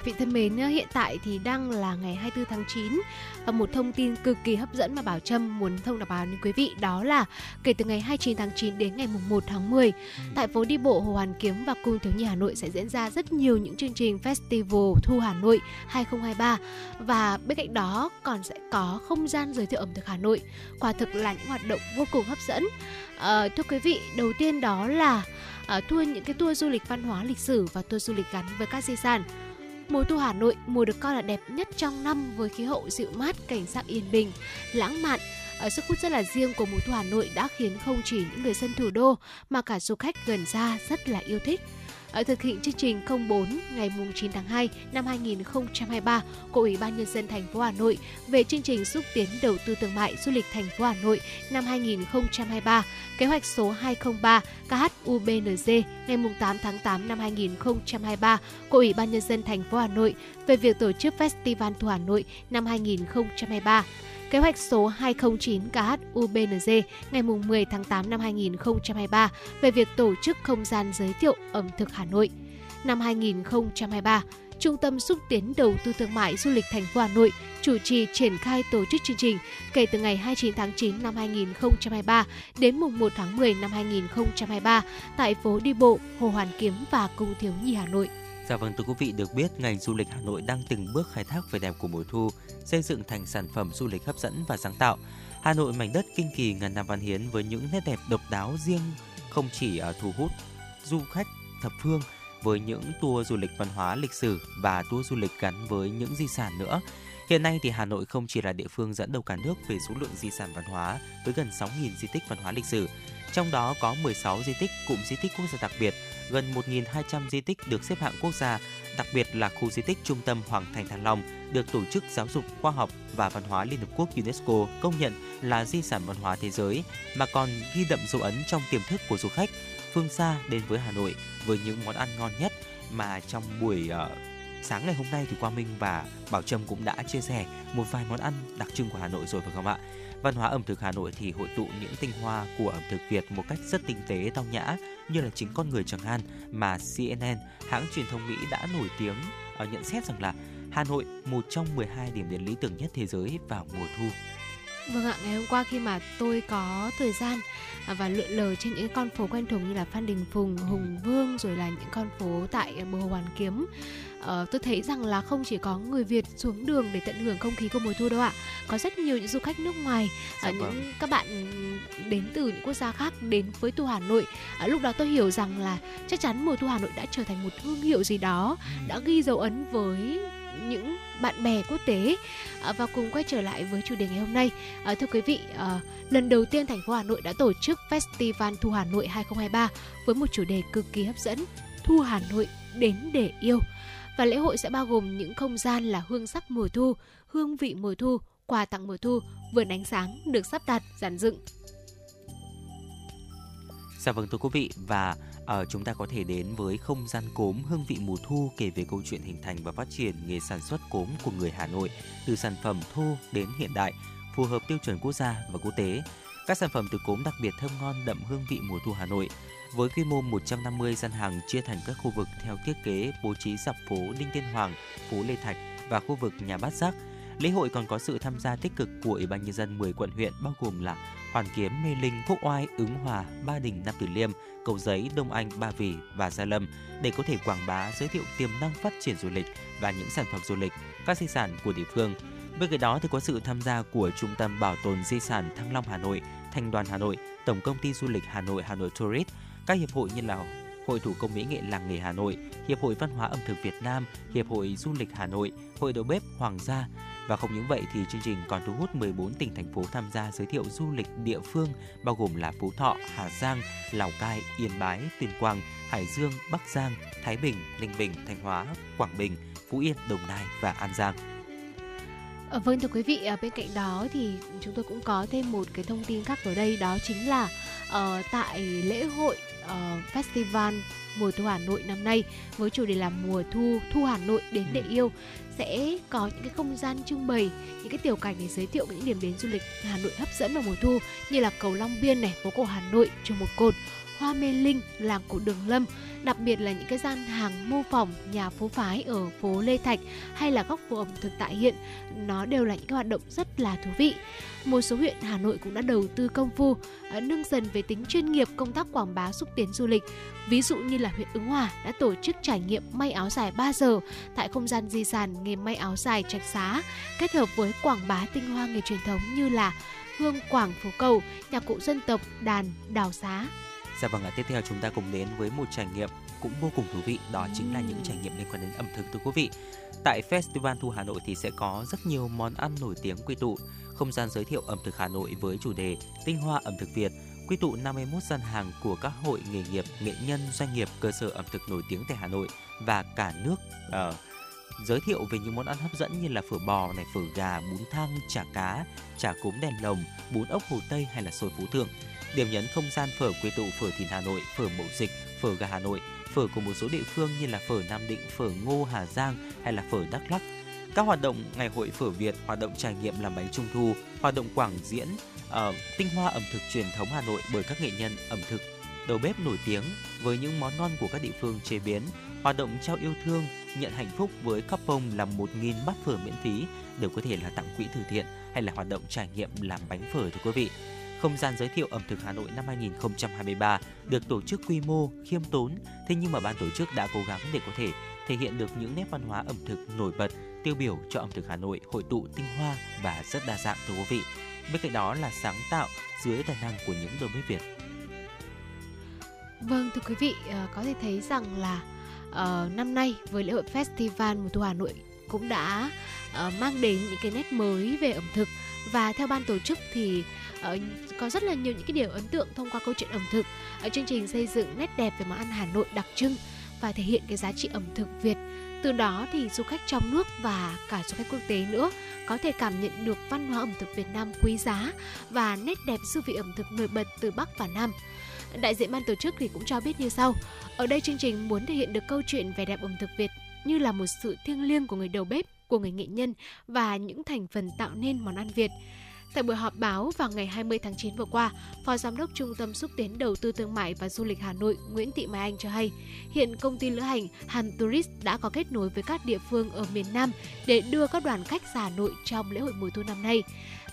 Vị thân mến, hiện tại thì đang là ngày 24 tháng 9 và một thông tin cực kỳ hấp dẫn mà Bảo Trâm muốn thông báo đến quý vị đó là kể từ ngày 29 tháng 9 đến ngày 1 tháng 10 tại phố đi bộ Hồ Hoàn Kiếm và Cung Thiếu Nhi Hà Nội sẽ diễn ra rất nhiều những chương trình Festival Thu Hà Nội 2023 và bên cạnh đó còn sẽ có không gian giới thiệu ẩm thực Hà Nội. Quả thực là những hoạt động vô cùng hấp dẫn. À, thưa quý vị, đầu tiên đó là à, tour những cái tour du lịch văn hóa lịch sử và tour du lịch gắn với các di sản. Mùa thu Hà Nội, mùa được coi là đẹp nhất trong năm với khí hậu dịu mát, cảnh sắc yên bình, lãng mạn. Ở sức hút rất là riêng của mùa thu Hà Nội đã khiến không chỉ những người dân thủ đô mà cả du khách gần xa rất là yêu thích. Ở thực hiện chương trình 04 ngày 9 tháng 2 năm 2023 của Ủy ban nhân dân thành phố Hà Nội về chương trình xúc tiến đầu tư thương mại du lịch thành phố Hà Nội năm 2023, kế hoạch số 203 KHUBNZ ngày 8 tháng 8 năm 2023 của Ủy ban nhân dân thành phố Hà Nội về việc tổ chức Festival Thu Hà Nội năm 2023 kế hoạch số 209 KHUBNZ ngày 10 tháng 8 năm 2023 về việc tổ chức không gian giới thiệu ẩm thực Hà Nội. Năm 2023, Trung tâm xúc tiến đầu tư thương mại du lịch thành phố Hà Nội chủ trì triển khai tổ chức chương trình kể từ ngày 29 tháng 9 năm 2023 đến mùng 1 tháng 10 năm 2023 tại phố đi bộ Hồ Hoàn Kiếm và Cung Thiếu Nhi Hà Nội. Dạ vâng, thưa quý vị được biết ngành du lịch Hà Nội đang từng bước khai thác vẻ đẹp của mùa thu, xây dựng thành sản phẩm du lịch hấp dẫn và sáng tạo. Hà Nội mảnh đất kinh kỳ ngàn năm văn hiến với những nét đẹp độc đáo riêng không chỉ ở thu hút du khách thập phương với những tour du lịch văn hóa lịch sử và tour du lịch gắn với những di sản nữa. Hiện nay thì Hà Nội không chỉ là địa phương dẫn đầu cả nước về số lượng di sản văn hóa với gần 6.000 di tích văn hóa lịch sử, trong đó có 16 di tích cụm di tích quốc gia đặc biệt gần 1.200 di tích được xếp hạng quốc gia, đặc biệt là khu di tích Trung tâm Hoàng thành Thăng Long được Tổ chức Giáo dục Khoa học và Văn hóa Liên Hợp Quốc UNESCO công nhận là di sản văn hóa thế giới, mà còn ghi đậm dấu ấn trong tiềm thức của du khách phương xa đến với Hà Nội với những món ăn ngon nhất mà trong buổi uh, sáng ngày hôm nay thì Quang Minh và Bảo Trâm cũng đã chia sẻ một vài món ăn đặc trưng của Hà Nội rồi phải không ạ? Văn hóa ẩm thực Hà Nội thì hội tụ những tinh hoa của ẩm thực Việt một cách rất tinh tế, tao nhã như là chính con người Tràng An mà CNN, hãng truyền thông Mỹ đã nổi tiếng ở nhận xét rằng là Hà Nội một trong 12 điểm đến lý tưởng nhất thế giới vào mùa thu. Vâng ạ, ngày hôm qua khi mà tôi có thời gian à, và lượn lờ trên những con phố quen thuộc như là Phan Đình Phùng, Hùng Vương rồi là những con phố tại ờ, bờ Hồ Hoàn Kiếm uh, tôi thấy rằng là không chỉ có người Việt xuống đường để tận hưởng không khí của mùa thu đâu ạ có rất nhiều những du khách nước ngoài uh, những các bạn đến từ những quốc gia khác đến với thu Hà Nội uh, lúc đó tôi hiểu rằng là chắc chắn mùa thu Hà Nội đã trở thành một thương hiệu gì đó ừ. đã ghi dấu ấn với những bạn bè quốc tế à, và cùng quay trở lại với chủ đề ngày hôm nay. À, thưa quý vị, à, lần đầu tiên thành phố Hà Nội đã tổ chức Festival Thu Hà Nội 2023 với một chủ đề cực kỳ hấp dẫn, Thu Hà Nội đến để yêu. Và lễ hội sẽ bao gồm những không gian là hương sắc mùa thu, hương vị mùa thu, quà tặng mùa thu, vườn ánh sáng được sắp đặt, dàn dựng. Dạ vâng thưa quý vị và uh, chúng ta có thể đến với không gian cốm hương vị mùa thu kể về câu chuyện hình thành và phát triển nghề sản xuất cốm của người Hà Nội từ sản phẩm thô đến hiện đại, phù hợp tiêu chuẩn quốc gia và quốc tế. Các sản phẩm từ cốm đặc biệt thơm ngon đậm hương vị mùa thu Hà Nội với quy mô 150 gian hàng chia thành các khu vực theo thiết kế bố trí dọc phố Đinh Tiên Hoàng, phố Lê Thạch và khu vực nhà Bát Giác. Lễ hội còn có sự tham gia tích cực của Ủy ban nhân dân 10 quận huyện bao gồm là Hoàn Kiếm, Mê Linh, Quốc Oai, Ứng Hòa, Ba Đình, Nam Từ Liêm, Cầu Giấy, Đông Anh, Ba Vì và Gia Lâm để có thể quảng bá giới thiệu tiềm năng phát triển du lịch và những sản phẩm du lịch, các di sản của địa phương. Bên cạnh đó thì có sự tham gia của Trung tâm Bảo tồn Di sản Thăng Long Hà Nội, Thành đoàn Hà Nội, Tổng công ty Du lịch Hà Nội Hà Nội Tourist, các hiệp hội như là Hội Thủ công mỹ nghệ làng nghề Hà Nội, Hiệp hội Văn hóa ẩm thực Việt Nam, Hiệp hội Du lịch Hà Nội, Hội đầu bếp Hoàng gia. Và không những vậy thì chương trình còn thu hút 14 tỉnh thành phố tham gia giới thiệu du lịch địa phương bao gồm là Phú Thọ, Hà Giang, Lào Cai, Yên Bái, Tuyên Quang, Hải Dương, Bắc Giang, Thái Bình, Ninh Bình, Thanh Hóa, Quảng Bình, Phú Yên, Đồng Nai và An Giang. Ờ, vâng thưa quý vị, à, bên cạnh đó thì chúng tôi cũng có thêm một cái thông tin khác ở đây đó chính là uh, tại lễ hội uh, festival mùa thu Hà Nội năm nay với chủ đề là mùa thu thu Hà Nội đến để ừ. yêu sẽ có những cái không gian trưng bày những cái tiểu cảnh để giới thiệu những điểm đến du lịch Hà Nội hấp dẫn vào mùa thu như là cầu Long Biên này, phố cổ Hà Nội, chùa Một Cột, Hoa Mê Linh, làng cổ Đường Lâm, đặc biệt là những cái gian hàng mô phỏng nhà phố phái ở phố Lê Thạch hay là góc phố ẩm thực tại hiện, nó đều là những cái hoạt động rất là thú vị. Một số huyện Hà Nội cũng đã đầu tư công phu à, nâng dần về tính chuyên nghiệp công tác quảng bá xúc tiến du lịch. Ví dụ như là huyện Ứng Hòa đã tổ chức trải nghiệm may áo dài 3 giờ tại không gian di sản nghề may áo dài Trạch Xá, kết hợp với quảng bá tinh hoa nghề truyền thống như là hương quảng phố cầu, nhạc cụ dân tộc, đàn, đào xá, Dạ vâng ạ, tiếp theo chúng ta cùng đến với một trải nghiệm cũng vô cùng thú vị, đó chính là những trải nghiệm liên quan đến ẩm thực thưa quý vị. Tại Festival Thu Hà Nội thì sẽ có rất nhiều món ăn nổi tiếng quy tụ, không gian giới thiệu ẩm thực Hà Nội với chủ đề Tinh hoa ẩm thực Việt, quy tụ 51 gian hàng của các hội nghề nghiệp, nghệ nhân, doanh nghiệp, cơ sở ẩm thực nổi tiếng tại Hà Nội và cả nước. Uh, giới thiệu về những món ăn hấp dẫn như là phở bò này, phở gà, bún thang, chả cá, chả cốm đèn lồng, bún ốc Hồ Tây hay là xôi Phú Thượng. Điểm nhấn không gian phở quy tụ phở thìn Hà Nội, phở mậu dịch, phở gà Hà Nội, phở của một số địa phương như là phở Nam Định, phở Ngô Hà Giang hay là phở Đắk Lắk. Các hoạt động ngày hội phở Việt, hoạt động trải nghiệm làm bánh trung thu, hoạt động quảng diễn uh, tinh hoa ẩm thực truyền thống Hà Nội bởi các nghệ nhân ẩm thực đầu bếp nổi tiếng với những món ngon của các địa phương chế biến, hoạt động trao yêu thương, nhận hạnh phúc với couple làm 1.000 bát phở miễn phí đều có thể là tặng quỹ từ thiện hay là hoạt động trải nghiệm làm bánh phở thưa quý vị. Không gian giới thiệu ẩm thực Hà Nội năm 2023 được tổ chức quy mô, khiêm tốn, thế nhưng mà ban tổ chức đã cố gắng để có thể thể hiện được những nét văn hóa ẩm thực nổi bật, tiêu biểu cho ẩm thực Hà Nội hội tụ tinh hoa và rất đa dạng thưa quý vị. Bên cạnh đó là sáng tạo dưới tài năng của những đầu bếp Việt. Vâng thưa quý vị, ờ, có thể thấy rằng là uh, năm nay với lễ hội Festival mùa thu Hà Nội cũng đã uh, mang đến những cái nét mới về ẩm thực và theo ban tổ chức thì uh, có rất là nhiều những cái điều ấn tượng thông qua câu chuyện ẩm thực. Ở chương trình xây dựng nét đẹp về món ăn Hà Nội đặc trưng và thể hiện cái giá trị ẩm thực Việt. Từ đó thì du khách trong nước và cả du khách quốc tế nữa có thể cảm nhận được văn hóa ẩm thực Việt Nam quý giá và nét đẹp dư vị ẩm thực nổi bật từ Bắc và Nam. Đại diện ban tổ chức thì cũng cho biết như sau. Ở đây chương trình muốn thể hiện được câu chuyện về đẹp ẩm thực Việt như là một sự thiêng liêng của người đầu bếp, của người nghệ nhân và những thành phần tạo nên món ăn Việt. Tại buổi họp báo vào ngày 20 tháng 9 vừa qua, Phó Giám đốc Trung tâm Xúc tiến Đầu tư Thương mại và Du lịch Hà Nội Nguyễn Thị Mai Anh cho hay, hiện công ty lữ hành Hàn Tourist đã có kết nối với các địa phương ở miền Nam để đưa các đoàn khách ra Hà Nội trong lễ hội mùa thu năm nay.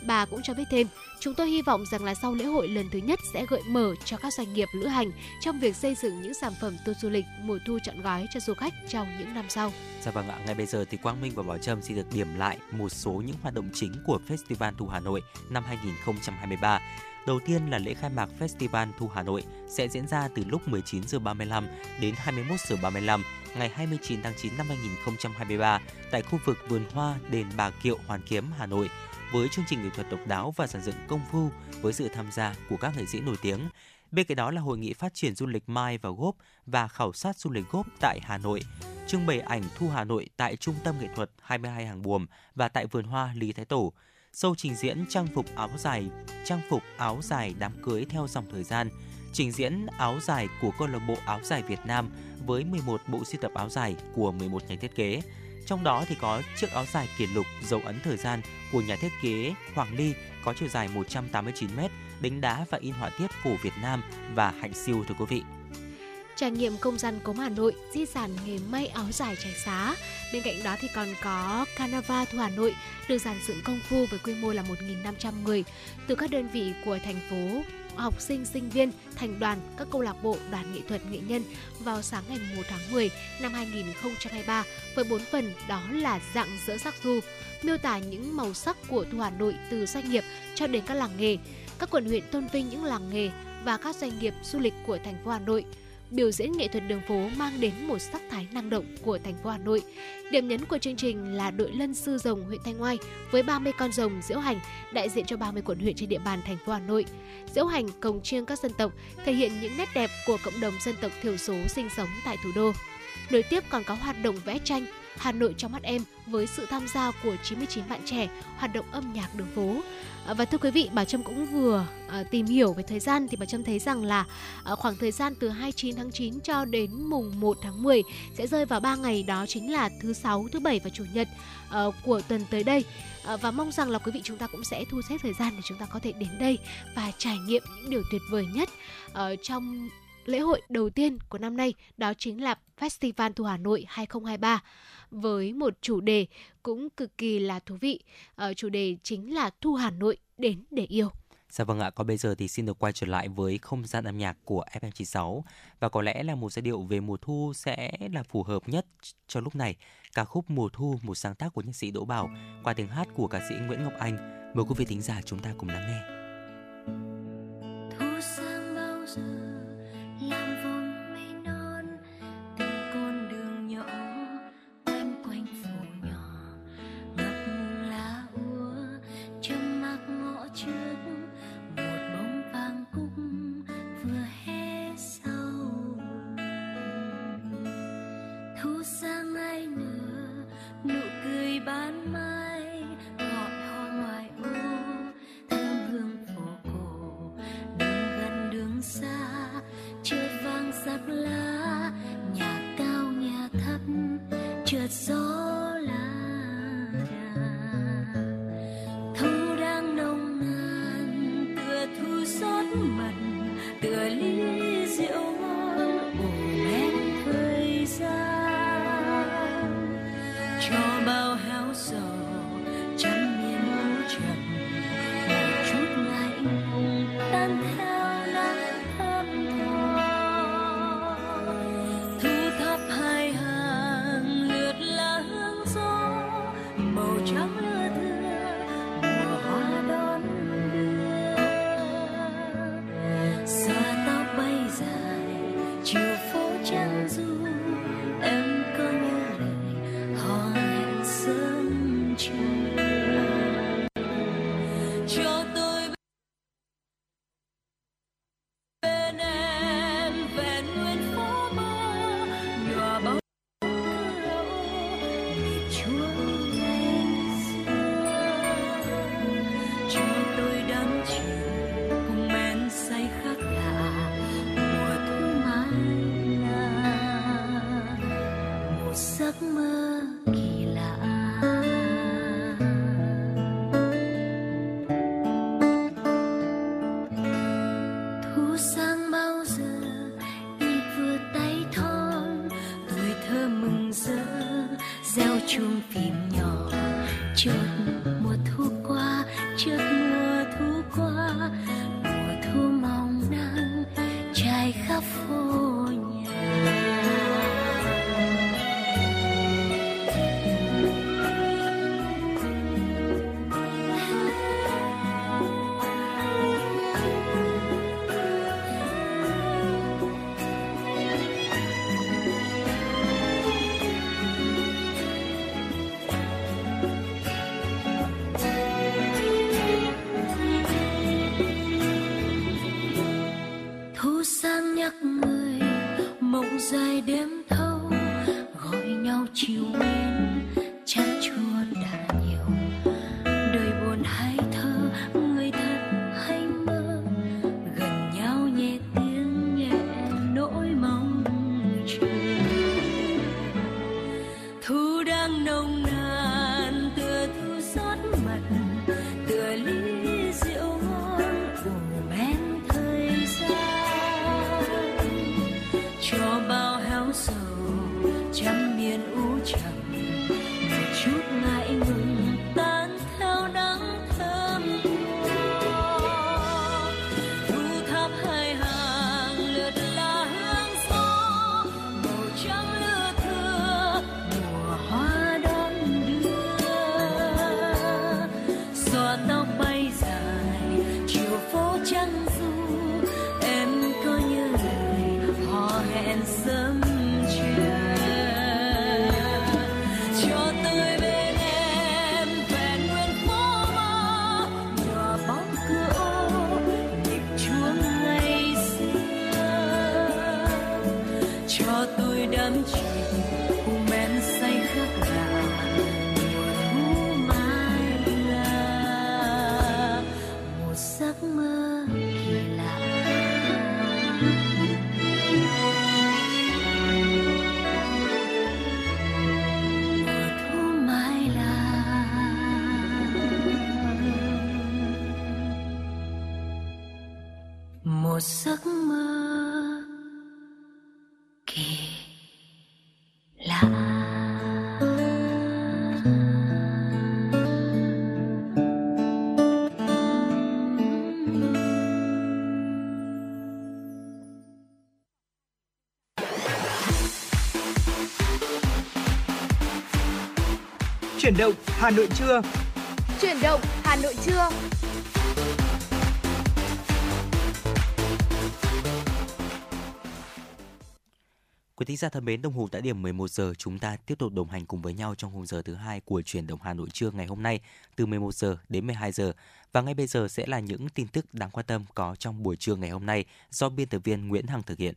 Bà cũng cho biết thêm, chúng tôi hy vọng rằng là sau lễ hội lần thứ nhất sẽ gợi mở cho các doanh nghiệp lữ hành trong việc xây dựng những sản phẩm tour du lịch mùa thu chọn gói cho du khách trong những năm sau. Dạ vâng ạ, ngay bây giờ thì Quang Minh và Bảo Trâm xin được điểm lại một số những hoạt động chính của Festival Thu Hà Nội năm 2023. Đầu tiên là lễ khai mạc Festival Thu Hà Nội sẽ diễn ra từ lúc 19 giờ 35 đến 21 giờ 35 ngày 29 tháng 9 năm 2023 tại khu vực vườn hoa đền Bà Kiệu Hoàn Kiếm Hà Nội với chương trình nghệ thuật độc đáo và sản dựng công phu với sự tham gia của các nghệ sĩ nổi tiếng. Bên cạnh đó là hội nghị phát triển du lịch Mai và Gốp và khảo sát du lịch Gốp tại Hà Nội, trưng bày ảnh Thu Hà Nội tại Trung tâm Nghệ thuật 22 Hàng Buồm và tại Vườn Hoa Lý Thái Tổ. Sâu trình diễn trang phục áo dài, trang phục áo dài đám cưới theo dòng thời gian, trình diễn áo dài của câu lạc bộ áo dài Việt Nam với 11 bộ sưu tập áo dài của 11 nhà thiết kế, trong đó thì có chiếc áo dài kỷ lục dấu ấn thời gian của nhà thiết kế Hoàng Ly có chiều dài 189m, đính đá và in họa tiết phủ Việt Nam và hạnh siêu thưa quý vị trải nghiệm không gian cốm Hà Nội, di sản nghề may áo dài trải xá. Bên cạnh đó thì còn có Carnival Thu Hà Nội, được giàn dựng công phu với quy mô là 1.500 người từ các đơn vị của thành phố học sinh, sinh viên, thành đoàn, các câu lạc bộ, đoàn nghệ thuật, nghệ nhân vào sáng ngày 1 tháng 10 năm 2023 với bốn phần đó là dạng dỡ sắc thu, miêu tả những màu sắc của Thu Hà Nội từ doanh nghiệp cho đến các làng nghề, các quận huyện tôn vinh những làng nghề và các doanh nghiệp du lịch của thành phố Hà Nội biểu diễn nghệ thuật đường phố mang đến một sắc thái năng động của thành phố Hà Nội. Điểm nhấn của chương trình là đội lân sư rồng huyện Thanh Oai với 30 con rồng diễu hành đại diện cho 30 quận huyện trên địa bàn thành phố Hà Nội. Diễu hành cồng chiêng các dân tộc, thể hiện những nét đẹp của cộng đồng dân tộc thiểu số sinh sống tại thủ đô. Nối tiếp còn có hoạt động vẽ tranh Hà Nội trong mắt em với sự tham gia của 99 bạn trẻ hoạt động âm nhạc đường phố. À, và thưa quý vị, Bảo Trâm cũng vừa à, tìm hiểu về thời gian thì Bảo Trâm thấy rằng là à, khoảng thời gian từ 29 tháng 9 cho đến mùng 1 tháng 10 sẽ rơi vào 3 ngày đó chính là thứ sáu, thứ bảy và chủ nhật à, của tuần tới đây. À, và mong rằng là quý vị chúng ta cũng sẽ thu xếp thời gian để chúng ta có thể đến đây và trải nghiệm những điều tuyệt vời nhất ờ, trong lễ hội đầu tiên của năm nay đó chính là Festival Thu Hà Nội 2023 với một chủ đề cũng cực kỳ là thú vị. Uh, chủ đề chính là Thu Hà Nội đến để yêu. Dạ vâng ạ, còn bây giờ thì xin được quay trở lại với không gian âm nhạc của FM96 và có lẽ là một giai điệu về mùa thu sẽ là phù hợp nhất cho lúc này. Ca khúc Mùa thu, một sáng tác của nhạc sĩ Đỗ Bảo qua tiếng hát của ca sĩ Nguyễn Ngọc Anh. Mời quý vị thính giả chúng ta cùng lắng nghe. Thu sang bao giờ làm tựa Chuyển động Hà Nội trưa. Chuyển động Hà Nội trưa. Quý thính giả thân mến, đồng hồ đã điểm 11 giờ, chúng ta tiếp tục đồng hành cùng với nhau trong khung giờ thứ hai của chuyển động Hà Nội trưa ngày hôm nay từ 11 giờ đến 12 giờ. Và ngay bây giờ sẽ là những tin tức đáng quan tâm có trong buổi trưa ngày hôm nay do biên tập viên Nguyễn Hằng thực hiện.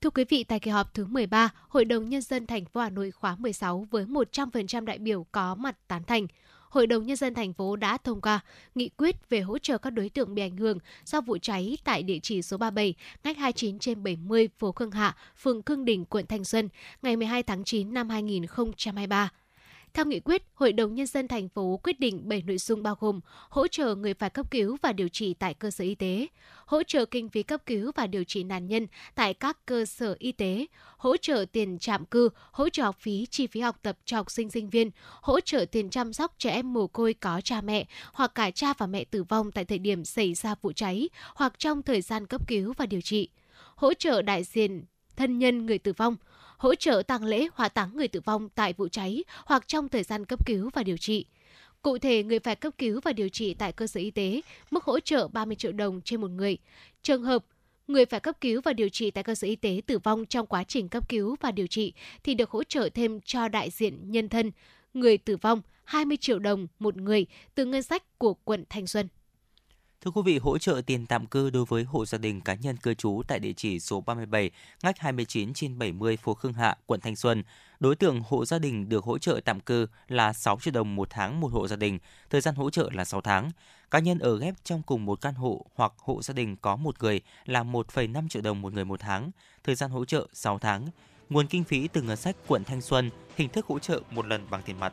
Thưa quý vị, tại kỳ họp thứ 13, Hội đồng Nhân dân thành phố Hà Nội khóa 16 với 100% đại biểu có mặt tán thành. Hội đồng Nhân dân thành phố đã thông qua nghị quyết về hỗ trợ các đối tượng bị ảnh hưởng do vụ cháy tại địa chỉ số 37, ngách 29 trên 70 phố Khương Hạ, phường Khương Đình, quận Thanh Xuân, ngày 12 tháng 9 năm 2023. Theo nghị quyết, Hội đồng Nhân dân thành phố quyết định 7 nội dung bao gồm hỗ trợ người phải cấp cứu và điều trị tại cơ sở y tế, hỗ trợ kinh phí cấp cứu và điều trị nạn nhân tại các cơ sở y tế, hỗ trợ tiền trạm cư, hỗ trợ học phí, chi phí học tập cho học sinh sinh viên, hỗ trợ tiền chăm sóc trẻ em mồ côi có cha mẹ hoặc cả cha và mẹ tử vong tại thời điểm xảy ra vụ cháy hoặc trong thời gian cấp cứu và điều trị, hỗ trợ đại diện thân nhân người tử vong, hỗ trợ tang lễ hỏa táng người tử vong tại vụ cháy hoặc trong thời gian cấp cứu và điều trị. Cụ thể, người phải cấp cứu và điều trị tại cơ sở y tế, mức hỗ trợ 30 triệu đồng trên một người. Trường hợp người phải cấp cứu và điều trị tại cơ sở y tế tử vong trong quá trình cấp cứu và điều trị thì được hỗ trợ thêm cho đại diện nhân thân người tử vong 20 triệu đồng một người từ ngân sách của quận Thanh Xuân. Thưa quý vị, hỗ trợ tiền tạm cư đối với hộ gia đình cá nhân cư trú tại địa chỉ số 37, ngách 29 trên 70 phố Khương Hạ, quận Thanh Xuân. Đối tượng hộ gia đình được hỗ trợ tạm cư là 6 triệu đồng một tháng một hộ gia đình, thời gian hỗ trợ là 6 tháng. Cá nhân ở ghép trong cùng một căn hộ hoặc hộ gia đình có một người là 1,5 triệu đồng một người một tháng, thời gian hỗ trợ 6 tháng. nguồn kinh phí từ ngân sách quận Thanh Xuân, hình thức hỗ trợ một lần bằng tiền mặt.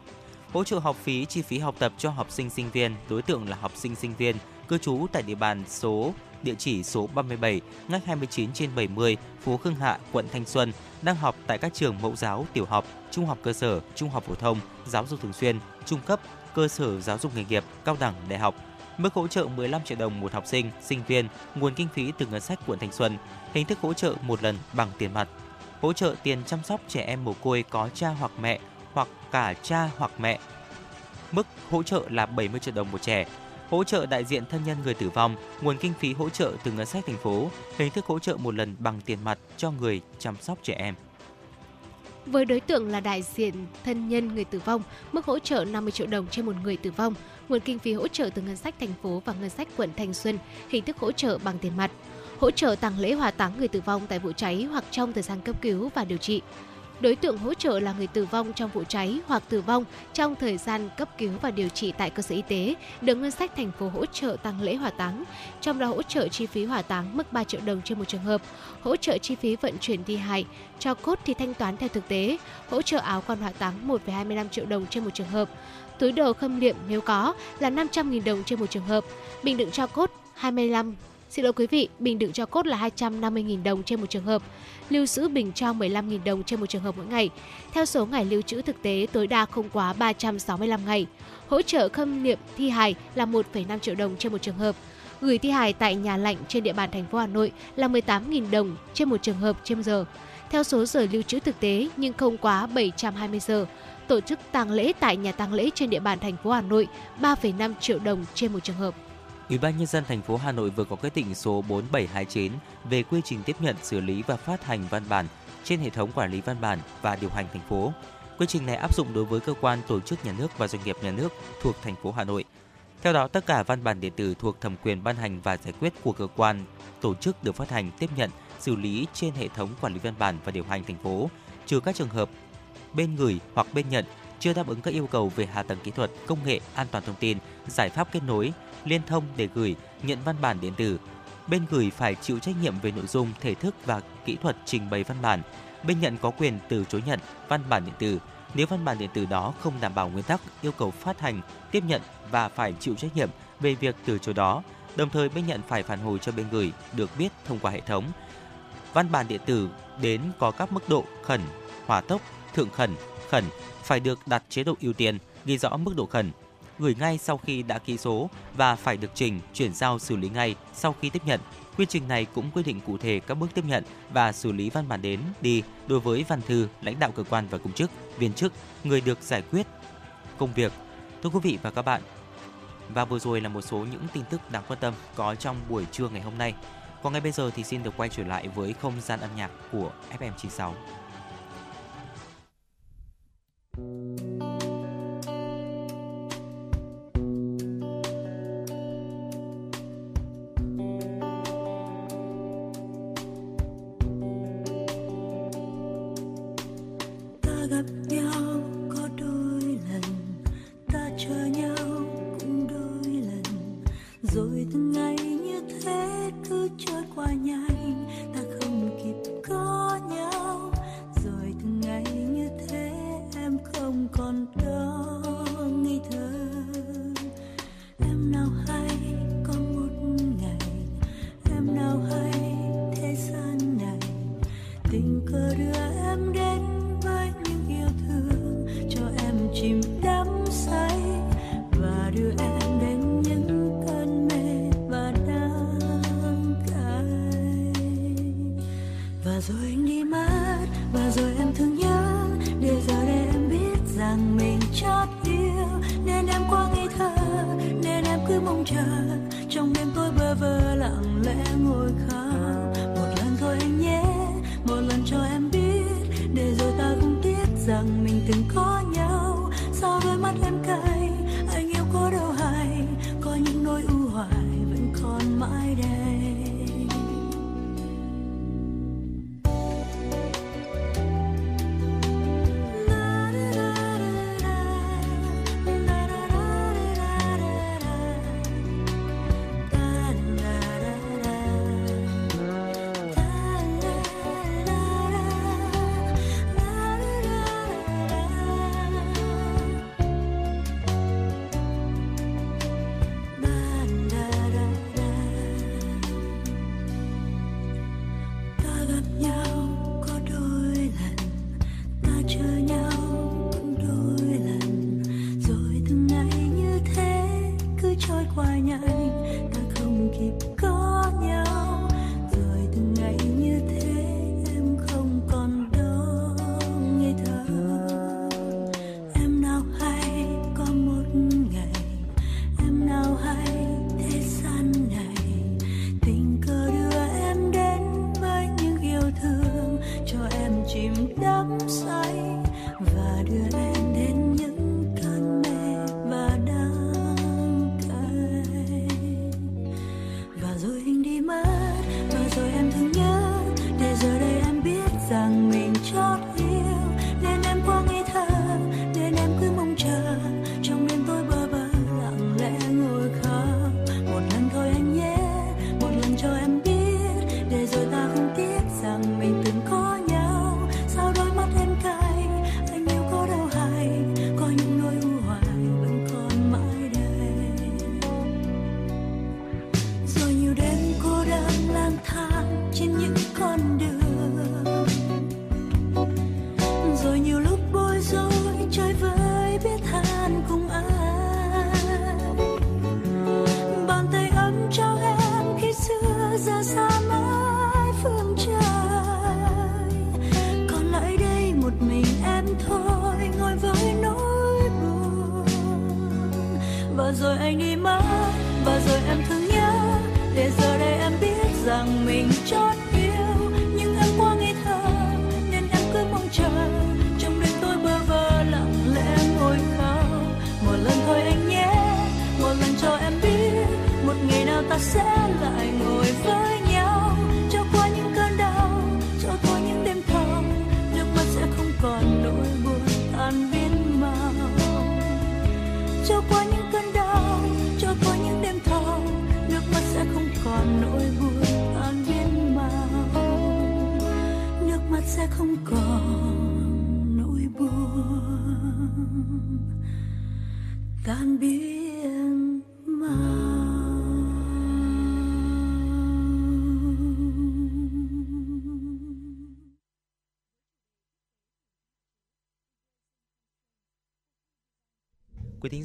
Hỗ trợ học phí chi phí học tập cho học sinh sinh viên, đối tượng là học sinh sinh viên cư trú tại địa bàn số địa chỉ số 37, ngách 29 trên 70, phố Khương Hạ, quận Thanh Xuân, đang học tại các trường mẫu giáo, tiểu học, trung học cơ sở, trung học phổ thông, giáo dục thường xuyên, trung cấp, cơ sở giáo dục nghề nghiệp, cao đẳng, đại học. Mức hỗ trợ 15 triệu đồng một học sinh, sinh viên, nguồn kinh phí từ ngân sách quận Thanh Xuân, hình thức hỗ trợ một lần bằng tiền mặt. Hỗ trợ tiền chăm sóc trẻ em mồ côi có cha hoặc mẹ hoặc cả cha hoặc mẹ. Mức hỗ trợ là 70 triệu đồng một trẻ, hỗ trợ đại diện thân nhân người tử vong, nguồn kinh phí hỗ trợ từ ngân sách thành phố, hình thức hỗ trợ một lần bằng tiền mặt cho người chăm sóc trẻ em. Với đối tượng là đại diện thân nhân người tử vong, mức hỗ trợ 50 triệu đồng trên một người tử vong, nguồn kinh phí hỗ trợ từ ngân sách thành phố và ngân sách quận Thanh Xuân, hình thức hỗ trợ bằng tiền mặt, hỗ trợ tang lễ hỏa táng người tử vong tại vụ cháy hoặc trong thời gian cấp cứu và điều trị. Đối tượng hỗ trợ là người tử vong trong vụ cháy hoặc tử vong trong thời gian cấp cứu và điều trị tại cơ sở y tế, được ngân sách thành phố hỗ trợ tăng lễ hỏa táng, trong đó hỗ trợ chi phí hỏa táng mức 3 triệu đồng trên một trường hợp, hỗ trợ chi phí vận chuyển thi hài, cho cốt thì thanh toán theo thực tế, hỗ trợ áo quan hỏa táng 1,25 triệu đồng trên một trường hợp, túi đồ khâm liệm nếu có là 500.000 đồng trên một trường hợp, bình đựng cho cốt 25 Xin lỗi quý vị, bình đựng cho cốt là 250.000 đồng trên một trường hợp, lưu giữ bình cho 15.000 đồng trên một trường hợp mỗi ngày. Theo số ngày lưu trữ thực tế tối đa không quá 365 ngày. Hỗ trợ khâm niệm thi hài là 1,5 triệu đồng trên một trường hợp. Gửi thi hài tại nhà lạnh trên địa bàn thành phố Hà Nội là 18.000 đồng trên một trường hợp trên giờ. Theo số giờ lưu trữ thực tế nhưng không quá 720 giờ. Tổ chức tang lễ tại nhà tang lễ trên địa bàn thành phố Hà Nội 3,5 triệu đồng trên một trường hợp. Ủy ban nhân dân thành phố Hà Nội vừa có quyết định số 4729 về quy trình tiếp nhận, xử lý và phát hành văn bản trên hệ thống quản lý văn bản và điều hành thành phố. Quy trình này áp dụng đối với cơ quan, tổ chức nhà nước và doanh nghiệp nhà nước thuộc thành phố Hà Nội. Theo đó, tất cả văn bản điện tử thuộc thẩm quyền ban hành và giải quyết của cơ quan, tổ chức được phát hành, tiếp nhận, xử lý trên hệ thống quản lý văn bản và điều hành thành phố, trừ các trường hợp bên gửi hoặc bên nhận chưa đáp ứng các yêu cầu về hạ tầng kỹ thuật, công nghệ, an toàn thông tin, giải pháp kết nối, liên thông để gửi, nhận văn bản điện tử. Bên gửi phải chịu trách nhiệm về nội dung, thể thức và kỹ thuật trình bày văn bản. Bên nhận có quyền từ chối nhận văn bản điện tử nếu văn bản điện tử đó không đảm bảo nguyên tắc yêu cầu phát hành, tiếp nhận và phải chịu trách nhiệm về việc từ chối đó. Đồng thời bên nhận phải phản hồi cho bên gửi được biết thông qua hệ thống. Văn bản điện tử đến có các mức độ khẩn, hỏa tốc, thượng khẩn, khẩn phải được đặt chế độ ưu tiên, ghi rõ mức độ khẩn, gửi ngay sau khi đã ký số và phải được trình chuyển giao xử lý ngay sau khi tiếp nhận. Quy trình này cũng quy định cụ thể các bước tiếp nhận và xử lý văn bản đến đi đối với văn thư, lãnh đạo cơ quan và công chức, viên chức, người được giải quyết công việc. Thưa quý vị và các bạn, và vừa rồi là một số những tin tức đáng quan tâm có trong buổi trưa ngày hôm nay. Còn ngay bây giờ thì xin được quay trở lại với không gian âm nhạc của FM96. lẽ ngồi khá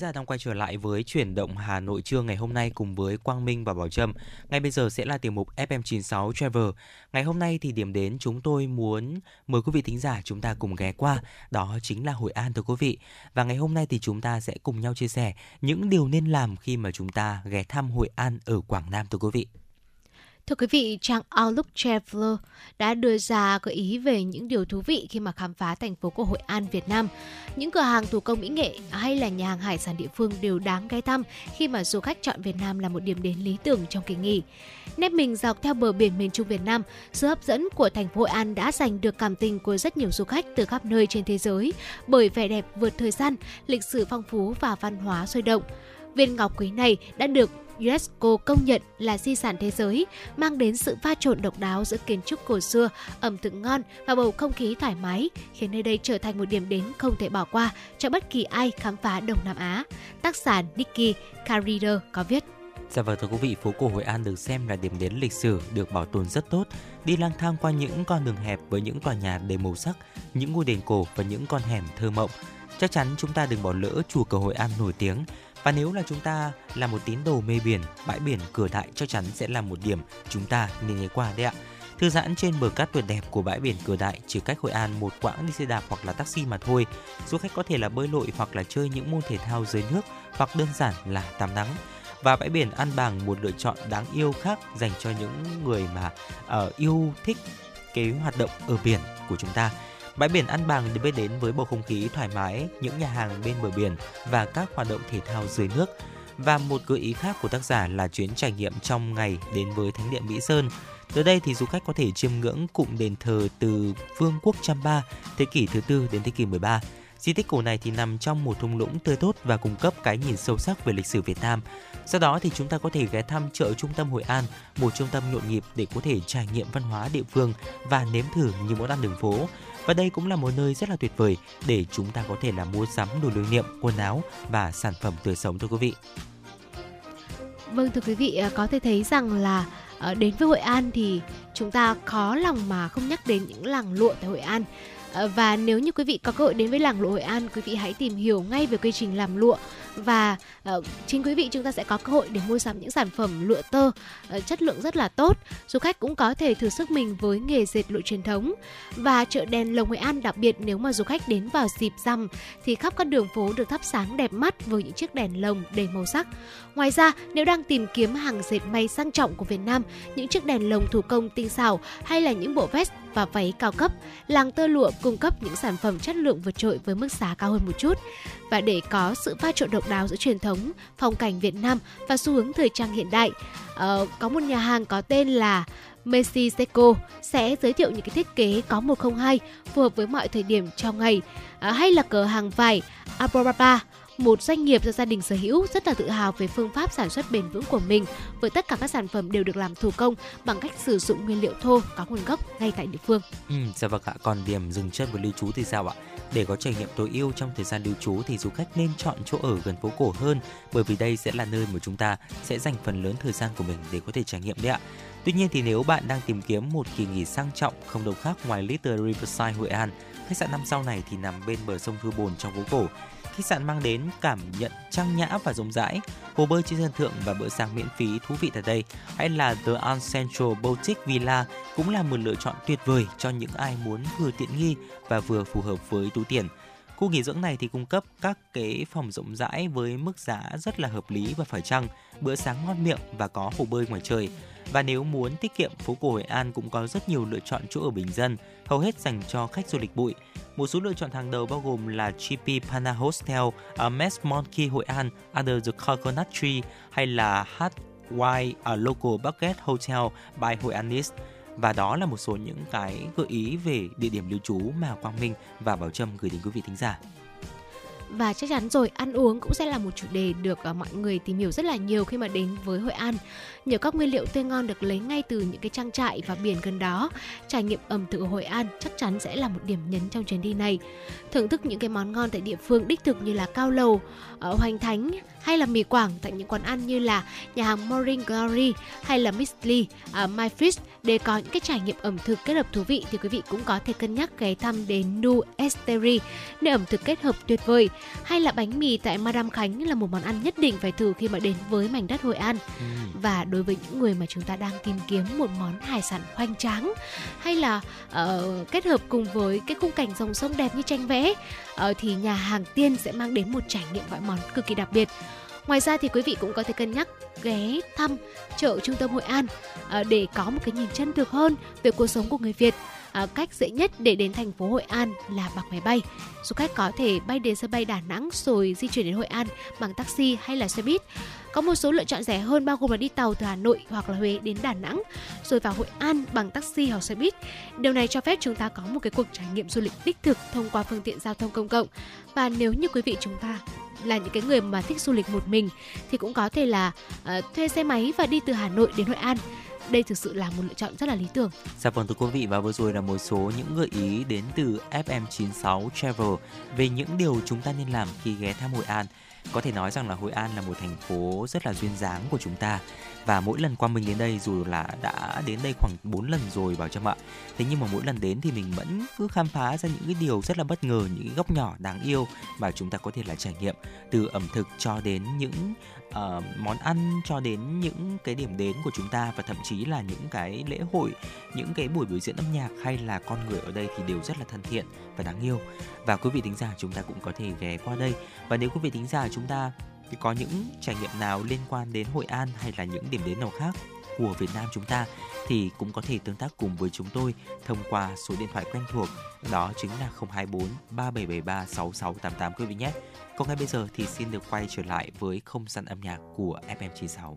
giả đang quay trở lại với chuyển động Hà Nội trưa ngày hôm nay cùng với Quang Minh và Bảo Trâm. Ngay bây giờ sẽ là tiểu mục FM96 Travel. Ngày hôm nay thì điểm đến chúng tôi muốn mời quý vị thính giả chúng ta cùng ghé qua, đó chính là Hội An thưa quý vị. Và ngày hôm nay thì chúng ta sẽ cùng nhau chia sẻ những điều nên làm khi mà chúng ta ghé thăm Hội An ở Quảng Nam thưa quý vị. Thưa quý vị, trang Outlook Traveler đã đưa ra gợi ý về những điều thú vị khi mà khám phá thành phố của Hội An, Việt Nam. Những cửa hàng thủ công mỹ nghệ hay là nhà hàng hải sản địa phương đều đáng ghé thăm khi mà du khách chọn Việt Nam là một điểm đến lý tưởng trong kỳ nghỉ. Nép mình dọc theo bờ biển miền Trung Việt Nam, sự hấp dẫn của thành phố Hội An đã giành được cảm tình của rất nhiều du khách từ khắp nơi trên thế giới bởi vẻ đẹp vượt thời gian, lịch sử phong phú và văn hóa sôi động. Viên ngọc quý này đã được UNESCO công nhận là di sản thế giới, mang đến sự pha trộn độc đáo giữa kiến trúc cổ xưa, ẩm thực ngon và bầu không khí thoải mái, khiến nơi đây trở thành một điểm đến không thể bỏ qua cho bất kỳ ai khám phá Đông Nam Á. Tác giả Nikki Carrier có viết. Dạ vâng thưa quý vị, phố cổ Hội An được xem là điểm đến lịch sử, được bảo tồn rất tốt. Đi lang thang qua những con đường hẹp với những tòa nhà đầy màu sắc, những ngôi đền cổ và những con hẻm thơ mộng. Chắc chắn chúng ta đừng bỏ lỡ chùa cầu Hội An nổi tiếng. Và nếu là chúng ta là một tín đồ mê biển, bãi biển cửa đại chắc chắn sẽ là một điểm chúng ta nên ghé qua đấy ạ. Thư giãn trên bờ cát tuyệt đẹp của bãi biển cửa đại chỉ cách Hội An một quãng đi xe đạp hoặc là taxi mà thôi. Du khách có thể là bơi lội hoặc là chơi những môn thể thao dưới nước hoặc đơn giản là tắm nắng và bãi biển An Bàng một lựa chọn đáng yêu khác dành cho những người mà uh, yêu thích cái hoạt động ở biển của chúng ta. Bãi biển An Bàng được biết đến với bầu không khí thoải mái, những nhà hàng bên bờ biển và các hoạt động thể thao dưới nước. Và một gợi ý khác của tác giả là chuyến trải nghiệm trong ngày đến với Thánh địa Mỹ Sơn. Từ đây thì du khách có thể chiêm ngưỡng cụm đền thờ từ Vương quốc Champa, thế kỷ thứ tư đến thế kỷ 13. Di tích cổ này thì nằm trong một thung lũng tươi tốt và cung cấp cái nhìn sâu sắc về lịch sử Việt Nam. Sau đó thì chúng ta có thể ghé thăm chợ trung tâm Hội An, một trung tâm nhộn nhịp để có thể trải nghiệm văn hóa địa phương và nếm thử những món ăn đường phố. Và đây cũng là một nơi rất là tuyệt vời để chúng ta có thể là mua sắm đồ lưu niệm, quần áo và sản phẩm tươi sống thưa quý vị. Vâng thưa quý vị, ờ, có thể thấy rằng là ờ, đến với Hội An thì chúng ta khó lòng mà không nhắc đến những làng lụa tại Hội An. Ờ, và nếu như quý vị có cơ hội đến với làng lụa Hội An, quý vị hãy tìm hiểu ngay về quy trình làm lụa và uh, chính quý vị chúng ta sẽ có cơ hội để mua sắm những sản phẩm lụa tơ uh, chất lượng rất là tốt. Du khách cũng có thể thử sức mình với nghề dệt lụa truyền thống. Và chợ đèn lồng Hội An đặc biệt nếu mà du khách đến vào dịp rằm thì khắp các đường phố được thắp sáng đẹp mắt với những chiếc đèn lồng đầy màu sắc. Ngoài ra, nếu đang tìm kiếm hàng dệt may sang trọng của Việt Nam, những chiếc đèn lồng thủ công tinh xảo hay là những bộ vest và váy cao cấp, làng tơ lụa cung cấp những sản phẩm chất lượng vượt trội với mức giá cao hơn một chút. Và để có sự pha trộn độc đáo giữa truyền thống, phong cảnh Việt Nam và xu hướng thời trang hiện đại, uh, có một nhà hàng có tên là Messi Seco sẽ giới thiệu những cái thiết kế có 102 phù hợp với mọi thời điểm trong ngày, ờ, hay là cửa hàng vải Abrapa một doanh nghiệp do gia đình sở hữu rất là tự hào về phương pháp sản xuất bền vững của mình với tất cả các sản phẩm đều được làm thủ công bằng cách sử dụng nguyên liệu thô có nguồn gốc ngay tại địa phương. Ừ, dạ vâng ạ. Còn điểm dừng chân và lưu trú thì sao ạ? Để có trải nghiệm tối ưu trong thời gian lưu trú thì du khách nên chọn chỗ ở gần phố cổ hơn bởi vì đây sẽ là nơi mà chúng ta sẽ dành phần lớn thời gian của mình để có thể trải nghiệm đấy ạ. Tuy nhiên thì nếu bạn đang tìm kiếm một kỳ nghỉ sang trọng không đâu khác ngoài Little Riverside Hội An, khách sạn năm sau này thì nằm bên bờ sông Thu Bồn trong phố cổ khách sạn mang đến cảm nhận trang nhã và rộng rãi, hồ bơi trên sân thượng và bữa sáng miễn phí thú vị tại đây. Hay là The An Central Boutique Villa cũng là một lựa chọn tuyệt vời cho những ai muốn vừa tiện nghi và vừa phù hợp với túi tiền. Khu nghỉ dưỡng này thì cung cấp các cái phòng rộng rãi với mức giá rất là hợp lý và phải chăng, bữa sáng ngon miệng và có hồ bơi ngoài trời. Và nếu muốn tiết kiệm, phố cổ Hội An cũng có rất nhiều lựa chọn chỗ ở bình dân, hầu hết dành cho khách du lịch bụi. Một số lựa chọn hàng đầu bao gồm là GP Pana Hostel ở Mess Monkey Hội An Under the Coconut Tree hay là HY ở Local Bucket Hotel by Hội Anis. Và đó là một số những cái gợi ý về địa điểm lưu trú mà Quang Minh và Bảo Trâm gửi đến quý vị thính giả và chắc chắn rồi ăn uống cũng sẽ là một chủ đề được uh, mọi người tìm hiểu rất là nhiều khi mà đến với Hội An. nhờ các nguyên liệu tươi ngon được lấy ngay từ những cái trang trại và biển gần đó. Trải nghiệm ẩm thực ở Hội An chắc chắn sẽ là một điểm nhấn trong chuyến đi này. Thưởng thức những cái món ngon tại địa phương đích thực như là cao lầu, ở hoành thánh hay là mì quảng tại những quán ăn như là nhà hàng Morning Glory hay là Miss Lee, uh, My Fish để có những cái trải nghiệm ẩm thực kết hợp thú vị thì quý vị cũng có thể cân nhắc ghé thăm đến Nu Esteri, nơi ẩm thực kết hợp tuyệt vời. Hay là bánh mì tại Madame Khánh là một món ăn nhất định phải thử khi mà đến với mảnh đất Hội An. Ừ. Và đối với những người mà chúng ta đang tìm kiếm một món hải sản hoành tráng hay là uh, kết hợp cùng với cái khung cảnh dòng sông đẹp như tranh vẽ uh, thì nhà hàng Tiên sẽ mang đến một trải nghiệm gọi món cực kỳ đặc biệt. Ngoài ra thì quý vị cũng có thể cân nhắc ghé thăm chợ trung tâm Hội An ờ, để có một cái nhìn chân thực hơn về cuộc sống của người Việt. À, cách dễ nhất để đến thành phố Hội An là bằng máy bay. Du khách có thể bay đến sân bay Đà Nẵng rồi di chuyển đến Hội An bằng taxi hay là xe buýt. Có một số lựa chọn rẻ hơn bao gồm là đi tàu từ Hà Nội hoặc là Huế đến Đà Nẵng rồi vào Hội An bằng taxi hoặc xe buýt. Điều này cho phép chúng ta có một cái cuộc trải nghiệm du lịch đích thực thông qua phương tiện giao thông công cộng. Và nếu như quý vị chúng ta là những cái người mà thích du lịch một mình thì cũng có thể là uh, thuê xe máy và đi từ Hà Nội đến Hội An đây thực sự là một lựa chọn rất là lý tưởng. Dạ vâng thưa quý vị và vừa rồi là một số những gợi ý đến từ FM96 Travel về những điều chúng ta nên làm khi ghé thăm Hội An. Có thể nói rằng là Hội An là một thành phố rất là duyên dáng của chúng ta. Và mỗi lần qua mình đến đây, dù là đã đến đây khoảng 4 lần rồi, bảo trâm ạ. Thế nhưng mà mỗi lần đến thì mình vẫn cứ khám phá ra những cái điều rất là bất ngờ, những cái góc nhỏ đáng yêu mà chúng ta có thể là trải nghiệm từ ẩm thực cho đến những uh, món ăn cho đến những cái điểm đến của chúng ta và thậm chí là những cái lễ hội những cái buổi biểu diễn âm nhạc hay là con người ở đây thì đều rất là thân thiện và đáng yêu và quý vị thính giả chúng ta cũng có thể ghé qua đây và nếu quý vị thính giả chúng ta thì có những trải nghiệm nào liên quan đến Hội An hay là những điểm đến nào khác của Việt Nam chúng ta thì cũng có thể tương tác cùng với chúng tôi thông qua số điện thoại quen thuộc đó chính là 024 3773 6688 quý vị nhé. Còn ngay bây giờ thì xin được quay trở lại với không gian âm nhạc của FM96.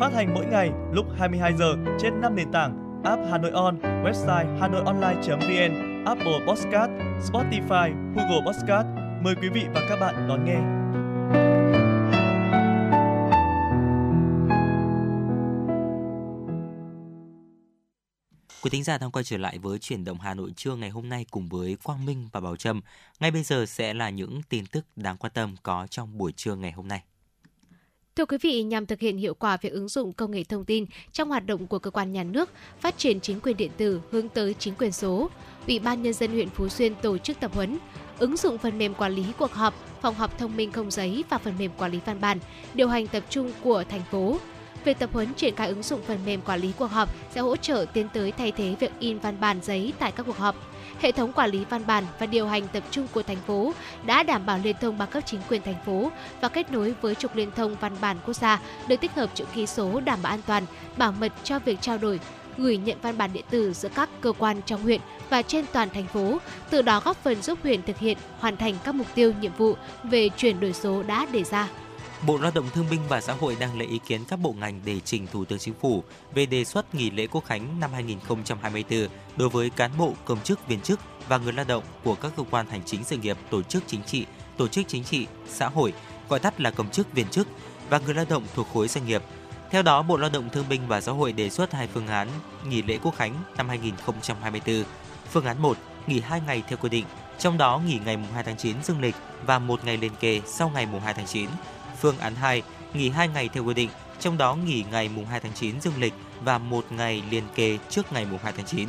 Phát hành mỗi ngày lúc 22 giờ trên 5 nền tảng app Hà Nội On, website hanoionline.vn, Apple Podcast, Spotify, Google Podcast. Mời quý vị và các bạn đón nghe. Quý thính giả đang quay trở lại với chuyển động Hà Nội trưa ngày hôm nay cùng với Quang Minh và Bảo Trâm. Ngay bây giờ sẽ là những tin tức đáng quan tâm có trong buổi trưa ngày hôm nay. Thưa quý vị, nhằm thực hiện hiệu quả việc ứng dụng công nghệ thông tin trong hoạt động của cơ quan nhà nước, phát triển chính quyền điện tử hướng tới chính quyền số, Ủy ban nhân dân huyện Phú Xuyên tổ chức tập huấn ứng dụng phần mềm quản lý cuộc họp, phòng họp thông minh không giấy và phần mềm quản lý văn bản, điều hành tập trung của thành phố. Việc tập huấn triển khai ứng dụng phần mềm quản lý cuộc họp sẽ hỗ trợ tiến tới thay thế việc in văn bản giấy tại các cuộc họp. Hệ thống quản lý văn bản và điều hành tập trung của thành phố đã đảm bảo liên thông bằng cấp chính quyền thành phố và kết nối với trục liên thông văn bản quốc gia được tích hợp chữ ký số đảm bảo an toàn, bảo mật cho việc trao đổi, gửi nhận văn bản điện tử giữa các cơ quan trong huyện và trên toàn thành phố, từ đó góp phần giúp huyện thực hiện hoàn thành các mục tiêu nhiệm vụ về chuyển đổi số đã đề ra. Bộ Lao động Thương binh và Xã hội đang lấy ý kiến các bộ ngành để trình Thủ tướng Chính phủ về đề xuất nghỉ lễ Quốc khánh năm 2024 đối với cán bộ, công chức, viên chức và người lao động của các cơ quan hành chính sự nghiệp, tổ chức chính trị, tổ chức chính trị, xã hội, gọi tắt là công chức, viên chức và người lao động thuộc khối doanh nghiệp. Theo đó, Bộ Lao động Thương binh và Xã hội đề xuất hai phương án nghỉ lễ Quốc khánh năm 2024. Phương án 1 nghỉ 2 ngày theo quy định, trong đó nghỉ ngày mùng 2 tháng 9 dương lịch và một ngày liền kề sau ngày mùng 2 tháng 9. Phương án 2, nghỉ 2 ngày theo quy định, trong đó nghỉ ngày mùng 2 tháng 9 dương lịch và một ngày liền kề trước ngày mùng 2 tháng 9.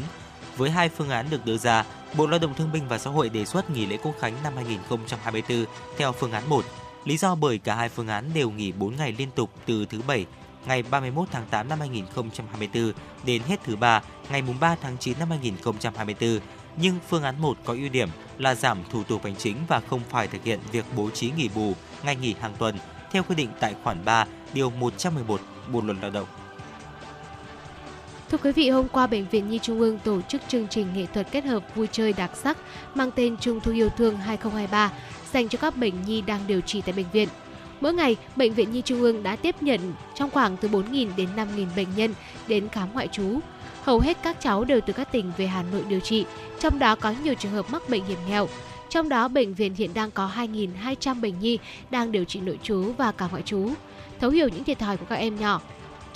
Với hai phương án được đưa ra, Bộ Lao động Thương binh và Xã hội đề xuất nghỉ lễ Quốc khánh năm 2024 theo phương án 1. Lý do bởi cả hai phương án đều nghỉ 4 ngày liên tục từ thứ Bảy ngày 31 tháng 8 năm 2024 đến hết thứ ba ngày mùng 3 tháng 9 năm 2024. Nhưng phương án 1 có ưu điểm là giảm thủ tục hành chính và không phải thực hiện việc bố trí nghỉ bù, ngày nghỉ hàng tuần theo quy định tại khoản 3, điều 111 Bộ luật Lao động. Thưa quý vị, hôm qua Bệnh viện Nhi Trung ương tổ chức chương trình nghệ thuật kết hợp vui chơi đặc sắc mang tên Trung thu yêu thương 2023 dành cho các bệnh nhi đang điều trị tại bệnh viện. Mỗi ngày, Bệnh viện Nhi Trung ương đã tiếp nhận trong khoảng từ 4.000 đến 5.000 bệnh nhân đến khám ngoại trú. Hầu hết các cháu đều từ các tỉnh về Hà Nội điều trị, trong đó có nhiều trường hợp mắc bệnh hiểm nghèo. Trong đó, bệnh viện hiện đang có 2.200 bệnh nhi đang điều trị nội trú và cả ngoại trú. Thấu hiểu những thiệt thòi của các em nhỏ,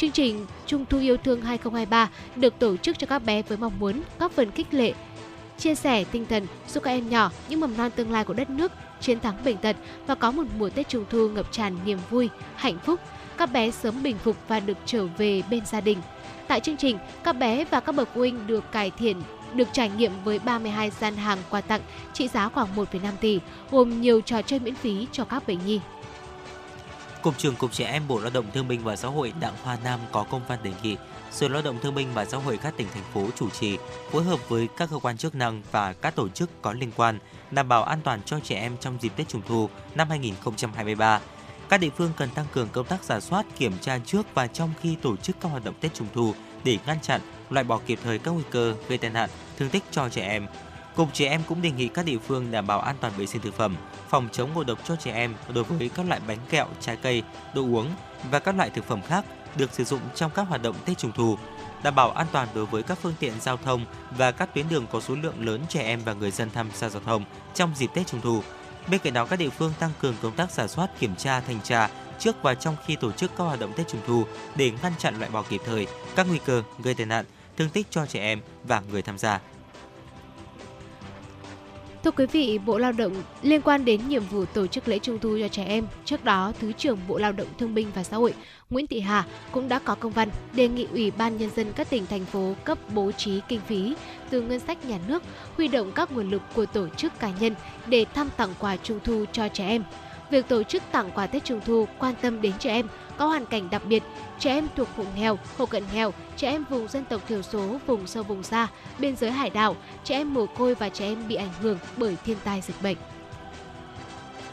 Chương trình Trung thu yêu thương 2023 được tổ chức cho các bé với mong muốn góp phần khích lệ, chia sẻ tinh thần giúp các em nhỏ những mầm non tương lai của đất nước chiến thắng bệnh tật và có một mùa Tết Trung thu ngập tràn niềm vui, hạnh phúc. Các bé sớm bình phục và được trở về bên gia đình. Tại chương trình, các bé và các bậc phụ huynh được cải thiện được trải nghiệm với 32 gian hàng quà tặng trị giá khoảng 1,5 tỷ, gồm nhiều trò chơi miễn phí cho các bệnh nhi. Cục trưởng Cục Trẻ Em Bộ Lao động Thương binh và Xã hội Đặng Hoa Nam có công văn đề nghị Sở Lao động Thương binh và Xã hội các tỉnh thành phố chủ trì phối hợp với các cơ quan chức năng và các tổ chức có liên quan đảm bảo an toàn cho trẻ em trong dịp Tết Trung thu năm 2023. Các địa phương cần tăng cường công tác giả soát, kiểm tra trước và trong khi tổ chức các hoạt động Tết Trung thu để ngăn chặn, loại bỏ kịp thời các nguy cơ gây tai nạn, thương tích cho trẻ em. Cục Trẻ Em cũng đề nghị các địa phương đảm bảo an toàn vệ sinh thực phẩm, phòng chống ngộ độc cho trẻ em đối với các loại bánh kẹo, trái cây, đồ uống và các loại thực phẩm khác được sử dụng trong các hoạt động Tết Trung thu, đảm bảo an toàn đối với các phương tiện giao thông và các tuyến đường có số lượng lớn trẻ em và người dân tham gia giao thông trong dịp Tết Trung thu. Bên cạnh đó, các địa phương tăng cường công tác giả soát, kiểm tra, thanh tra trước và trong khi tổ chức các hoạt động Tết Trung thu để ngăn chặn loại bỏ kịp thời các nguy cơ gây tai nạn, thương tích cho trẻ em và người tham gia. Thưa quý vị, Bộ Lao động liên quan đến nhiệm vụ tổ chức lễ Trung thu cho trẻ em, trước đó Thứ trưởng Bộ Lao động Thương binh và Xã hội Nguyễn Thị Hà cũng đã có công văn đề nghị Ủy ban Nhân dân các tỉnh, thành phố cấp bố trí kinh phí từ ngân sách nhà nước, huy động các nguồn lực của tổ chức cá nhân để thăm tặng quà Trung thu cho trẻ em. Việc tổ chức tặng quà Tết Trung thu quan tâm đến trẻ em có hoàn cảnh đặc biệt, trẻ em thuộc hộ nghèo, hộ cận nghèo, trẻ em vùng dân tộc thiểu số, vùng sâu vùng xa, biên giới hải đảo, trẻ em mồ côi và trẻ em bị ảnh hưởng bởi thiên tai dịch bệnh.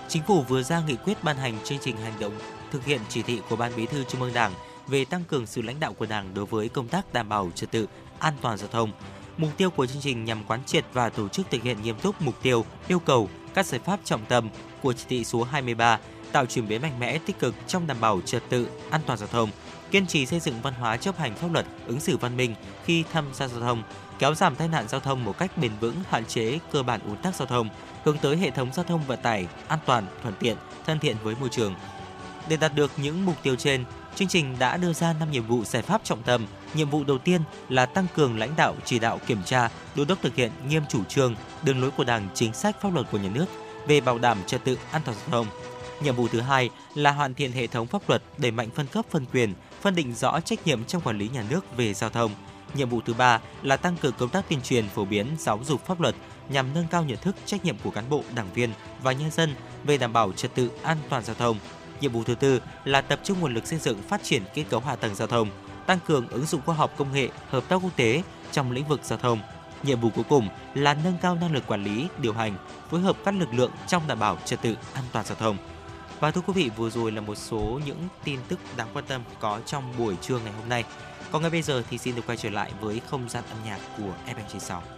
Chính phủ vừa ra nghị quyết ban hành chương trình hành động thực hiện chỉ thị của Ban Bí thư Trung ương Đảng về tăng cường sự lãnh đạo của Đảng đối với công tác đảm bảo trật tự, an toàn giao thông. Mục tiêu của chương trình nhằm quán triệt và tổ chức thực hiện nghiêm túc mục tiêu, yêu cầu, các giải pháp trọng tâm của chỉ thị số 23 tạo chuyển biến mạnh mẽ tích cực trong đảm bảo trật tự, an toàn giao thông, kiên trì xây dựng văn hóa chấp hành pháp luật, ứng xử văn minh khi tham gia giao thông, kéo giảm tai nạn giao thông một cách bền vững, hạn chế cơ bản ùn tắc giao thông, hướng tới hệ thống giao thông vận tải an toàn, thuận tiện, thân thiện với môi trường. Để đạt được những mục tiêu trên, chương trình đã đưa ra 5 nhiệm vụ giải pháp trọng tâm. Nhiệm vụ đầu tiên là tăng cường lãnh đạo, chỉ đạo, kiểm tra, đôn đốc thực hiện nghiêm chủ trương, đường lối của Đảng, chính sách pháp luật của nhà nước về bảo đảm trật tự an toàn giao thông. Nhiệm vụ thứ hai là hoàn thiện hệ thống pháp luật, đẩy mạnh phân cấp phân quyền, phân định rõ trách nhiệm trong quản lý nhà nước về giao thông. Nhiệm vụ thứ ba là tăng cường công tác tuyên truyền phổ biến giáo dục pháp luật nhằm nâng cao nhận thức trách nhiệm của cán bộ, đảng viên và nhân dân về đảm bảo trật tự an toàn giao thông. Nhiệm vụ thứ tư là tập trung nguồn lực xây dựng phát triển kết cấu hạ tầng giao thông, tăng cường ứng dụng khoa học công nghệ, hợp tác quốc tế trong lĩnh vực giao thông. Nhiệm vụ cuối cùng là nâng cao năng lực quản lý, điều hành, phối hợp các lực lượng trong đảm bảo trật tự an toàn giao thông. Và thưa quý vị, vừa rồi là một số những tin tức đáng quan tâm có trong buổi trưa ngày hôm nay. Còn ngay bây giờ thì xin được quay trở lại với không gian âm nhạc của FM96.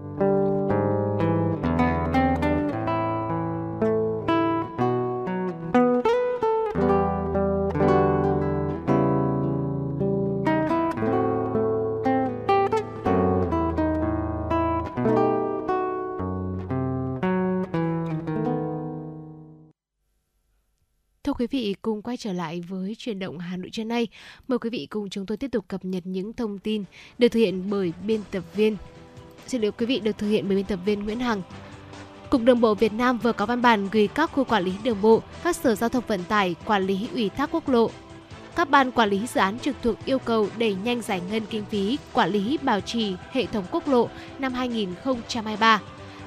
Vị, cùng quay trở lại với truyền động Hà Nội trưa nay. Mời quý vị cùng chúng tôi tiếp tục cập nhật những thông tin được thực hiện bởi biên tập viên. Xin lỗi quý vị được thực hiện bởi biên tập viên Nguyễn Hằng. Cục Đường bộ Việt Nam vừa có văn bản gửi các khu quản lý đường bộ, các sở giao thông vận tải, quản lý ủy thác quốc lộ, các ban quản lý dự án trực thuộc yêu cầu đẩy nhanh giải ngân kinh phí quản lý bảo trì hệ thống quốc lộ năm 2023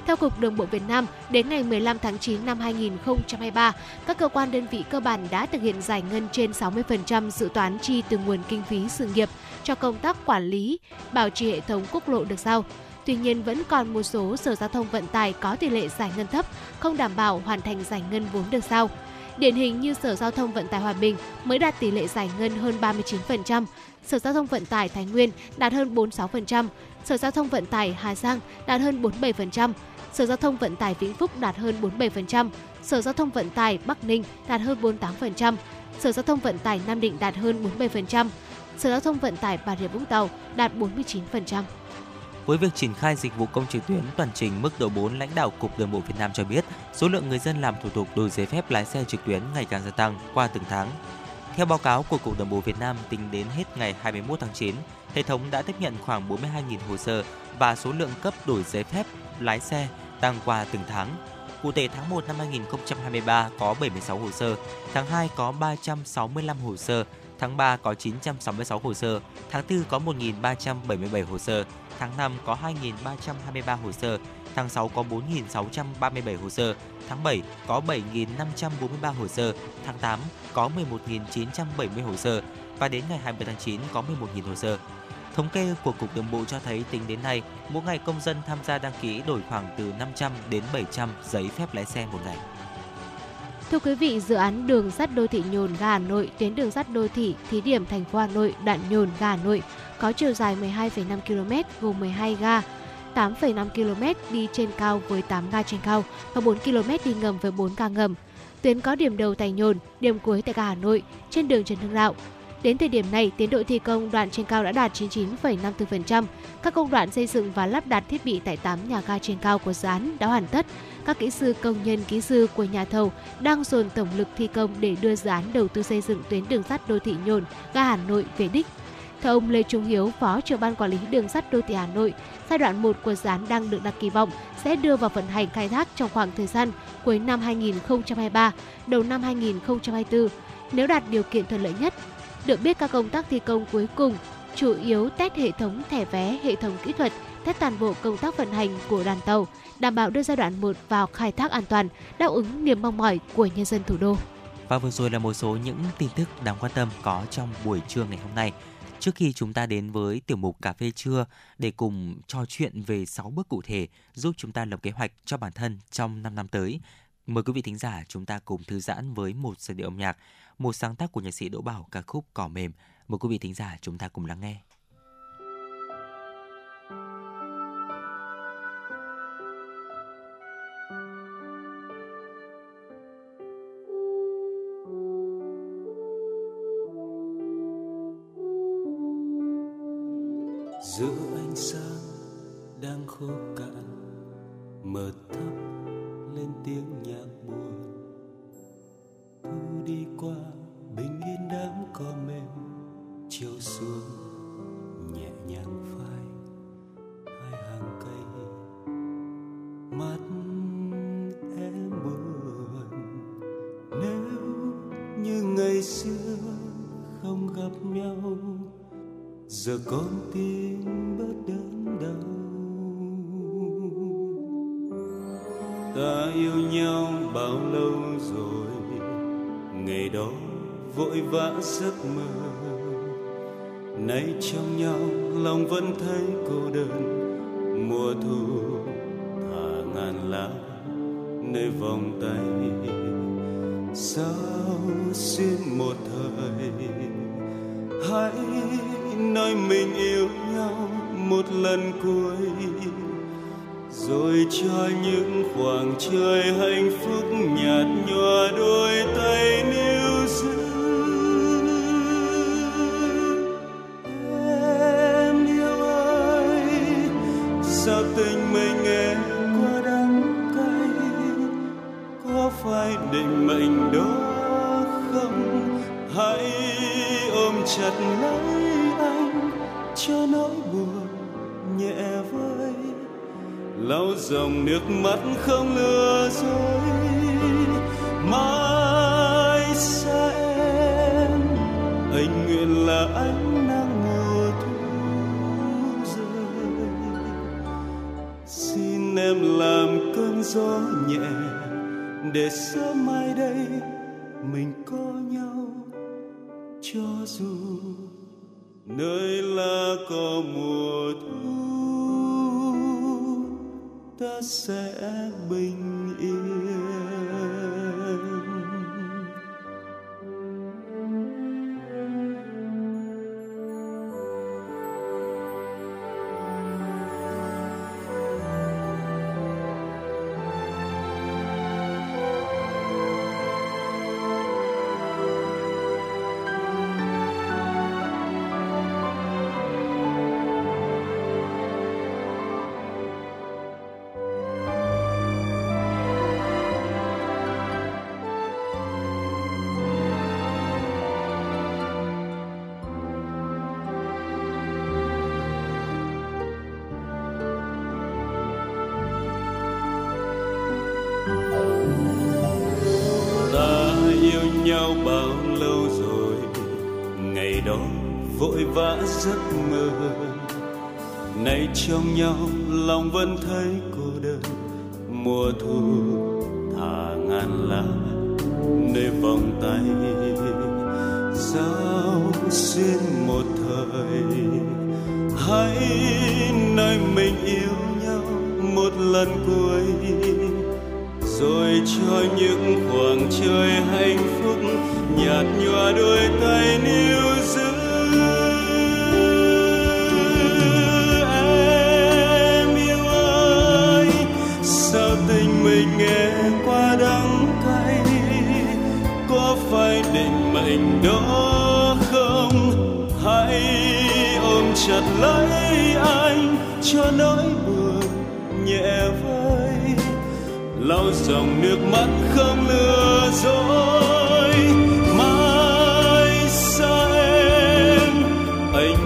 theo Cục Đường bộ Việt Nam, đến ngày 15 tháng 9 năm 2023, các cơ quan đơn vị cơ bản đã thực hiện giải ngân trên 60% dự toán chi từ nguồn kinh phí sự nghiệp cho công tác quản lý, bảo trì hệ thống quốc lộ được giao. Tuy nhiên vẫn còn một số sở giao thông vận tải có tỷ lệ giải ngân thấp, không đảm bảo hoàn thành giải ngân vốn được giao. Điển hình như Sở Giao thông Vận tải Hòa Bình mới đạt tỷ lệ giải ngân hơn 39%, Sở Giao thông Vận tải Thái Nguyên đạt hơn 46%, Sở Giao thông Vận tải Hà Giang đạt hơn 47%, Sở Giao thông Vận tải Vĩnh Phúc đạt hơn 47%, Sở Giao thông Vận tải Bắc Ninh đạt hơn 48%, Sở Giao thông Vận tải Nam Định đạt hơn 47%, Sở Giao thông Vận tải Bà Rịa Vũng Tàu đạt 49%. Với việc triển khai dịch vụ công trực tuyến toàn trình mức độ 4, lãnh đạo Cục Đường bộ Việt Nam cho biết, số lượng người dân làm thủ tục đổi giấy phép lái xe trực tuyến ngày càng gia tăng qua từng tháng. Theo báo cáo của Cục Đường bộ Việt Nam, tính đến hết ngày 21 tháng 9, hệ thống đã tiếp nhận khoảng 42.000 hồ sơ và số lượng cấp đổi giấy phép lái xe tăng qua từng tháng. Cụ thể tháng 1 năm 2023 có 76 hồ sơ, tháng 2 có 365 hồ sơ, tháng 3 có 966 hồ sơ, tháng 4 có 1.377 hồ sơ, tháng 5 có 2.323 hồ sơ, tháng 6 có 4.637 hồ sơ, tháng 7 có 7.543 hồ sơ, tháng 8 có 11.970 hồ sơ và đến ngày 20 tháng 9 có 11.000 hồ sơ. Thống kê của Cục Đường bộ cho thấy tính đến nay, mỗi ngày công dân tham gia đăng ký đổi khoảng từ 500 đến 700 giấy phép lái xe một ngày. Thưa quý vị, dự án đường sắt đô thị Nhồn ga Hà Nội tuyến đường sắt đô thị thí điểm thành phố Hà Nội đoạn Nhồn ga Hà Nội có chiều dài 12,5 km gồm 12 ga, 8,5 km đi trên cao với 8 ga trên cao và 4 km đi ngầm với 4 ga ngầm. Tuyến có điểm đầu tại Nhồn, điểm cuối tại ga Hà Nội trên đường Trần Hưng Đạo. Đến thời điểm này, tiến độ thi công đoạn trên cao đã đạt 99,54%. Các công đoạn xây dựng và lắp đặt thiết bị tại 8 nhà ga trên cao của dự án đã hoàn tất. Các kỹ sư công nhân kỹ sư của nhà thầu đang dồn tổng lực thi công để đưa dự án đầu tư xây dựng tuyến đường sắt đô thị Nhồn, ga Hà Nội về đích. Theo ông Lê Trung Hiếu, Phó trưởng ban quản lý đường sắt đô thị Hà Nội, giai đoạn 1 của dự án đang được đặt kỳ vọng sẽ đưa vào vận hành khai thác trong khoảng thời gian cuối năm 2023, đầu năm 2024. Nếu đạt điều kiện thuận lợi nhất, được biết các công tác thi công cuối cùng chủ yếu test hệ thống thẻ vé, hệ thống kỹ thuật, test toàn bộ công tác vận hành của đoàn tàu, đảm bảo đưa giai đoạn 1 vào khai thác an toàn, đáp ứng niềm mong mỏi của nhân dân thủ đô. Và vừa rồi là một số những tin tức đáng quan tâm có trong buổi trưa ngày hôm nay. Trước khi chúng ta đến với tiểu mục cà phê trưa để cùng trò chuyện về 6 bước cụ thể giúp chúng ta lập kế hoạch cho bản thân trong 5 năm tới, mời quý vị thính giả chúng ta cùng thư giãn với một giai điệu âm nhạc, một sáng tác của nhạc sĩ Đỗ Bảo, ca khúc Cỏ mềm. Mời quý vị thính giả chúng ta cùng lắng nghe. giữa ánh sáng đang khô cạn, mờ thấp nhàng phai, hai hàng cây. Mắt em buồn, nếu như ngày xưa không gặp nhau, giờ con tim bớt đớn đau. Ta yêu nhau bao lâu rồi, ngày đó vội vã giấc mơ nay trong nhau, lòng vẫn thấy cô đơn. Mùa thu thả ngàn lá nơi vòng tay. Sao xuyên một thời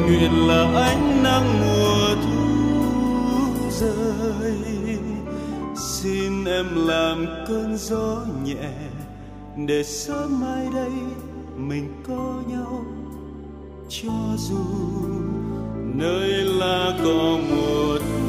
nguyện là ánh nắng mùa thu rơi. Xin em làm cơn gió nhẹ, để sớm mai đây mình có nhau. Cho dù nơi là có mùa thu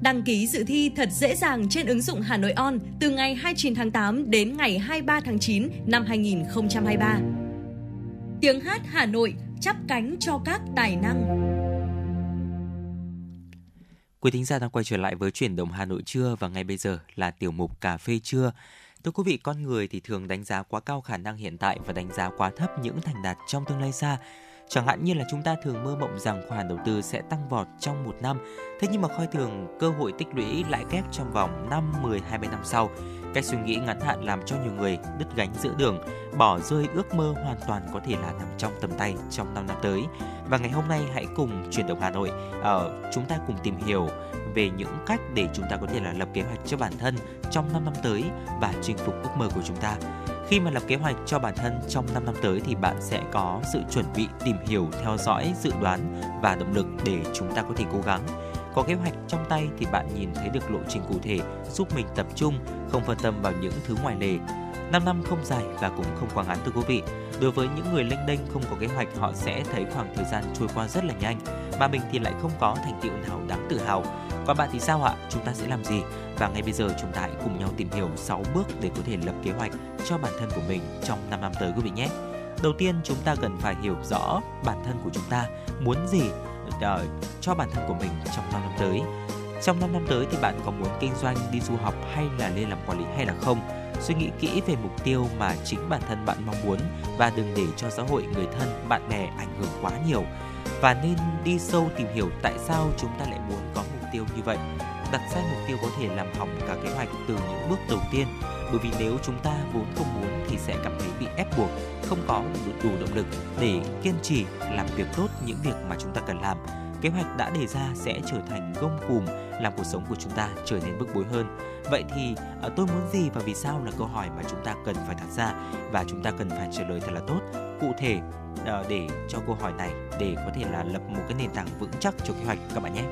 Đăng ký dự thi thật dễ dàng trên ứng dụng Hà Nội On từ ngày 29 tháng 8 đến ngày 23 tháng 9 năm 2023. Tiếng hát Hà Nội chắp cánh cho các tài năng. Quý thính giả đang quay trở lại với chuyển động Hà Nội trưa và ngay bây giờ là tiểu mục cà phê trưa. Thưa quý vị, con người thì thường đánh giá quá cao khả năng hiện tại và đánh giá quá thấp những thành đạt trong tương lai xa. Chẳng hạn như là chúng ta thường mơ mộng rằng khoản đầu tư sẽ tăng vọt trong một năm, thế nhưng mà coi thường cơ hội tích lũy lãi kép trong vòng 5, 10, 20 năm sau. Cách suy nghĩ ngắn hạn làm cho nhiều người đứt gánh giữa đường, bỏ rơi ước mơ hoàn toàn có thể là nằm trong tầm tay trong 5 năm tới. Và ngày hôm nay hãy cùng chuyển động Hà Nội, uh, chúng ta cùng tìm hiểu về những cách để chúng ta có thể là lập kế hoạch cho bản thân trong 5 năm tới và chinh phục ước mơ của chúng ta. Khi mà lập kế hoạch cho bản thân trong 5 năm tới thì bạn sẽ có sự chuẩn bị tìm hiểu, theo dõi, dự đoán và động lực để chúng ta có thể cố gắng. Có kế hoạch trong tay thì bạn nhìn thấy được lộ trình cụ thể giúp mình tập trung, không phân tâm vào những thứ ngoài lề. 5 năm không dài và cũng không quá ngắn thưa quý vị. Đối với những người lênh đênh không có kế hoạch họ sẽ thấy khoảng thời gian trôi qua rất là nhanh mà mình thì lại không có thành tựu nào đáng tự hào. Còn bạn thì sao ạ? Chúng ta sẽ làm gì? Và ngay bây giờ chúng ta hãy cùng nhau tìm hiểu 6 bước để có thể lập kế hoạch cho bản thân của mình trong 5 năm tới quý vị nhé. Đầu tiên chúng ta cần phải hiểu rõ bản thân của chúng ta muốn gì ờ, cho bản thân của mình trong 5 năm tới. Trong 5 năm tới thì bạn có muốn kinh doanh, đi du học hay là lên làm quản lý hay là không? Suy nghĩ kỹ về mục tiêu mà chính bản thân bạn mong muốn và đừng để cho xã hội, người thân, bạn bè ảnh hưởng quá nhiều. Và nên đi sâu tìm hiểu tại sao chúng ta lại muốn có một tiêu như vậy. Đặt sai mục tiêu có thể làm hỏng cả kế hoạch từ những bước đầu tiên. Bởi vì nếu chúng ta vốn không muốn thì sẽ cảm thấy bị ép buộc không có đủ, đủ động lực để kiên trì làm việc tốt những việc mà chúng ta cần làm. Kế hoạch đã đề ra sẽ trở thành gông cùm làm cuộc sống của chúng ta trở nên bức bối hơn. Vậy thì à, tôi muốn gì và vì sao là câu hỏi mà chúng ta cần phải đặt ra và chúng ta cần phải trả lời thật là tốt? Cụ thể à, để cho câu hỏi này để có thể là lập một cái nền tảng vững chắc cho kế hoạch các bạn nhé.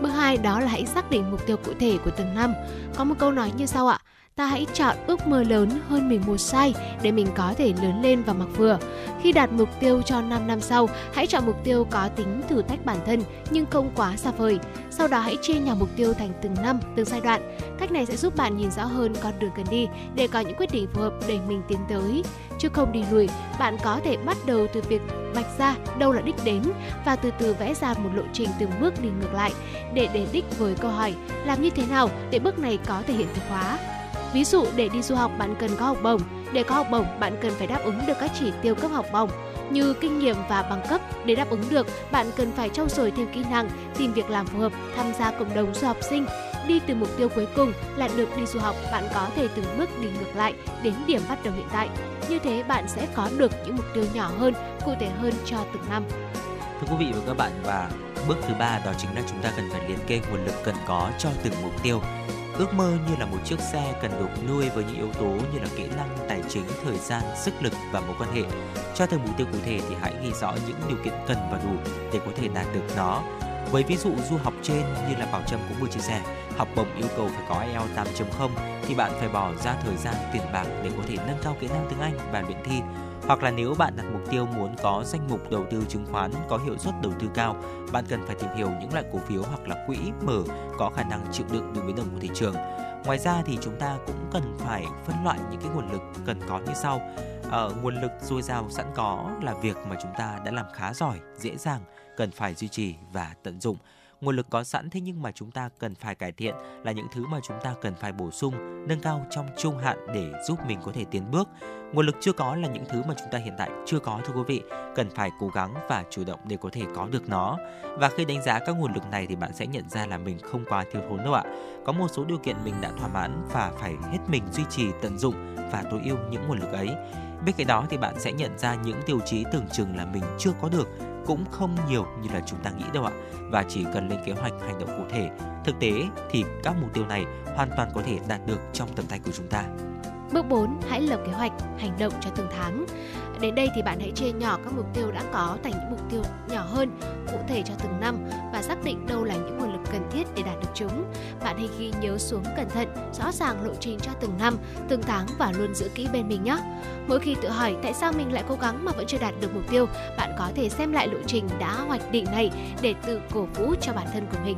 Bước 2 đó là hãy xác định mục tiêu cụ thể của từng năm. Có một câu nói như sau ạ ta hãy chọn ước mơ lớn hơn mình một sai để mình có thể lớn lên và mặc vừa. Khi đạt mục tiêu cho 5 năm sau, hãy chọn mục tiêu có tính thử thách bản thân nhưng không quá xa vời. Sau đó hãy chia nhỏ mục tiêu thành từng năm, từng giai đoạn. Cách này sẽ giúp bạn nhìn rõ hơn con đường cần đi để có những quyết định phù hợp để mình tiến tới. Chứ không đi lùi, bạn có thể bắt đầu từ việc vạch ra đâu là đích đến và từ từ vẽ ra một lộ trình từng bước đi ngược lại để đến đích với câu hỏi làm như thế nào để bước này có thể hiện thực hóa. Ví dụ để đi du học bạn cần có học bổng, để có học bổng bạn cần phải đáp ứng được các chỉ tiêu cấp học bổng như kinh nghiệm và bằng cấp. Để đáp ứng được, bạn cần phải trau dồi thêm kỹ năng, tìm việc làm phù hợp, tham gia cộng đồng du học sinh. Đi từ mục tiêu cuối cùng là được đi du học, bạn có thể từng bước đi ngược lại đến điểm bắt đầu hiện tại. Như thế bạn sẽ có được những mục tiêu nhỏ hơn, cụ thể hơn cho từng năm. Thưa quý vị và các bạn và bước thứ ba đó chính là chúng ta cần phải liệt kê nguồn lực cần có cho từng mục tiêu Ước mơ như là một chiếc xe cần được nuôi với những yếu tố như là kỹ năng, tài chính, thời gian, sức lực và mối quan hệ. Cho từng mục tiêu cụ thể thì hãy ghi rõ những điều kiện cần và đủ để có thể đạt được nó. Với ví dụ du học trên như là Bảo Trâm cũng vừa chia sẻ, học bổng yêu cầu phải có IELTS 8.0 thì bạn phải bỏ ra thời gian, tiền bạc để có thể nâng cao kỹ năng tiếng Anh và luyện thi hoặc là nếu bạn đặt mục tiêu muốn có danh mục đầu tư chứng khoán có hiệu suất đầu tư cao, bạn cần phải tìm hiểu những loại cổ phiếu hoặc là quỹ mở có khả năng chịu đựng được biến động của thị trường. Ngoài ra thì chúng ta cũng cần phải phân loại những cái nguồn lực cần có như sau. Ở ờ, nguồn lực dồi dào sẵn có là việc mà chúng ta đã làm khá giỏi, dễ dàng, cần phải duy trì và tận dụng nguồn lực có sẵn thế nhưng mà chúng ta cần phải cải thiện là những thứ mà chúng ta cần phải bổ sung, nâng cao trong trung hạn để giúp mình có thể tiến bước. Nguồn lực chưa có là những thứ mà chúng ta hiện tại chưa có, thưa quý vị. Cần phải cố gắng và chủ động để có thể có được nó. Và khi đánh giá các nguồn lực này thì bạn sẽ nhận ra là mình không quá thiếu thốn đâu ạ. Có một số điều kiện mình đã thỏa mãn và phải hết mình duy trì, tận dụng và tối ưu những nguồn lực ấy. Bên cạnh đó thì bạn sẽ nhận ra những tiêu chí tưởng chừng là mình chưa có được cũng không nhiều như là chúng ta nghĩ đâu ạ. Và chỉ cần lên kế hoạch hành động cụ thể, thực tế thì các mục tiêu này hoàn toàn có thể đạt được trong tầm tay của chúng ta. Bước 4, hãy lập kế hoạch, hành động cho từng tháng. Đến đây thì bạn hãy chia nhỏ các mục tiêu đã có thành những mục tiêu nhỏ hơn, cụ thể cho từng năm và xác định đâu là những nguồn lực cần thiết để đạt được chúng. Bạn hãy ghi nhớ xuống cẩn thận, rõ ràng lộ trình cho từng năm, từng tháng và luôn giữ kỹ bên mình nhé. Mỗi khi tự hỏi tại sao mình lại cố gắng mà vẫn chưa đạt được mục tiêu, bạn có thể xem lại lộ trình đã hoạch định này để tự cổ vũ cho bản thân của mình.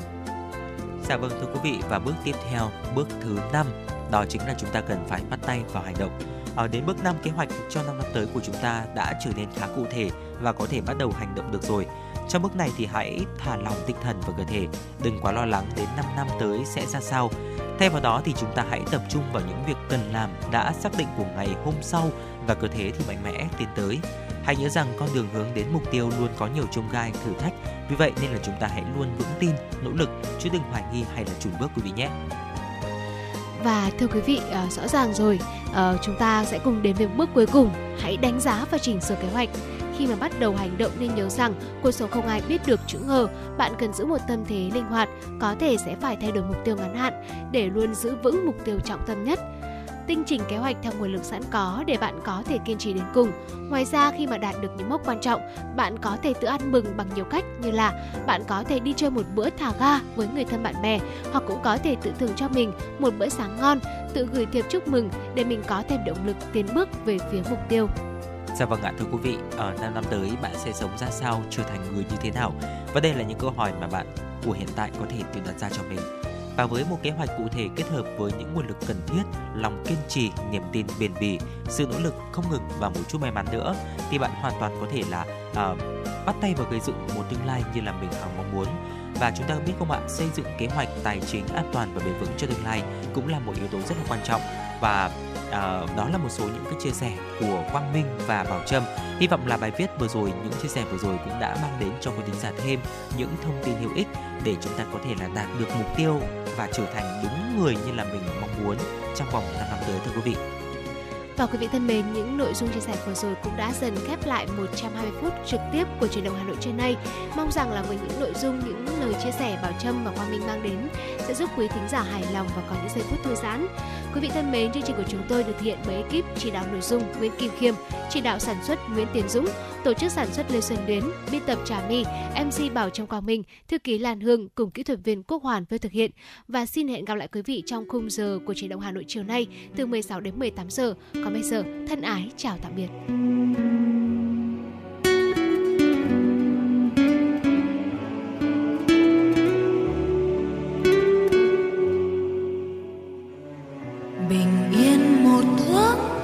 Dạ vâng thưa quý vị và bước tiếp theo, bước thứ 5 đó chính là chúng ta cần phải bắt tay vào hành động. Ở đến bước 5 kế hoạch cho năm năm tới của chúng ta đã trở nên khá cụ thể và có thể bắt đầu hành động được rồi. Trong bước này thì hãy thả lòng tinh thần và cơ thể, đừng quá lo lắng đến 5 năm tới sẽ ra sao. Thay vào đó thì chúng ta hãy tập trung vào những việc cần làm đã xác định của ngày hôm sau và cơ thể thì mạnh mẽ tiến tới. Hãy nhớ rằng con đường hướng đến mục tiêu luôn có nhiều chông gai, thử thách. Vì vậy nên là chúng ta hãy luôn vững tin, nỗ lực chứ đừng hoài nghi hay là chùn bước quý vị nhé. Và thưa quý vị, ờ, rõ ràng rồi, ờ, chúng ta sẽ cùng đến với bước cuối cùng. Hãy đánh giá và chỉnh sửa kế hoạch. Khi mà bắt đầu hành động nên nhớ rằng cuộc sống không ai biết được chữ ngờ. Bạn cần giữ một tâm thế linh hoạt, có thể sẽ phải thay đổi mục tiêu ngắn hạn để luôn giữ vững mục tiêu trọng tâm nhất tinh chỉnh kế hoạch theo nguồn lực sẵn có để bạn có thể kiên trì đến cùng. Ngoài ra khi mà đạt được những mốc quan trọng, bạn có thể tự ăn mừng bằng nhiều cách như là bạn có thể đi chơi một bữa thả ga với người thân bạn bè hoặc cũng có thể tự thưởng cho mình một bữa sáng ngon, tự gửi thiệp chúc mừng để mình có thêm động lực tiến bước về phía mục tiêu. Dạ vâng ạ thưa quý vị, ở năm năm tới bạn sẽ sống ra sao, trở thành người như thế nào? Và đây là những câu hỏi mà bạn của hiện tại có thể tự đặt ra cho mình và với một kế hoạch cụ thể kết hợp với những nguồn lực cần thiết, lòng kiên trì, niềm tin bền bỉ, sự nỗ lực không ngừng và một chút may mắn nữa thì bạn hoàn toàn có thể là à, bắt tay vào gây dựng một tương lai như là mình hằng mong muốn. Và chúng ta biết không ạ xây dựng kế hoạch tài chính an toàn và bền vững cho tương lai cũng là một yếu tố rất là quan trọng. Và à, đó là một số những cái chia sẻ của Quang Minh và Bảo Trâm. Hy vọng là bài viết vừa rồi, những chia sẻ vừa rồi cũng đã mang đến cho quý thính giả thêm những thông tin hữu ích để chúng ta có thể là đạt được mục tiêu và trở thành đúng người như là mình mong muốn trong vòng 5 năm tới, thưa quý vị. Và quý vị thân mến, những nội dung chia sẻ vừa rồi cũng đã dần khép lại 120 phút trực tiếp của truyền động Hà Nội trưa nay. Mong rằng là với những nội dung, những lời chia sẻ Bảo Trâm và Quang Minh mang đến sẽ giúp quý thính giả hài lòng và có những giây phút thư giãn. Quý vị thân mến, chương trình của chúng tôi được thực hiện bởi ekip chỉ đạo nội dung Nguyễn Kim Khiêm, chỉ đạo sản xuất Nguyễn Tiến Dũng, tổ chức sản xuất Lê Xuân Luyến, biên tập Trà My, MC Bảo Trâm Quang Minh, thư ký Lan Hương cùng kỹ thuật viên Quốc Hoàn với thực hiện. Và xin hẹn gặp lại quý vị trong khung giờ của truyền động Hà Nội chiều nay từ 16 đến 18 giờ. Còn bây giờ, thân ái chào tạm biệt. bình yên một thoáng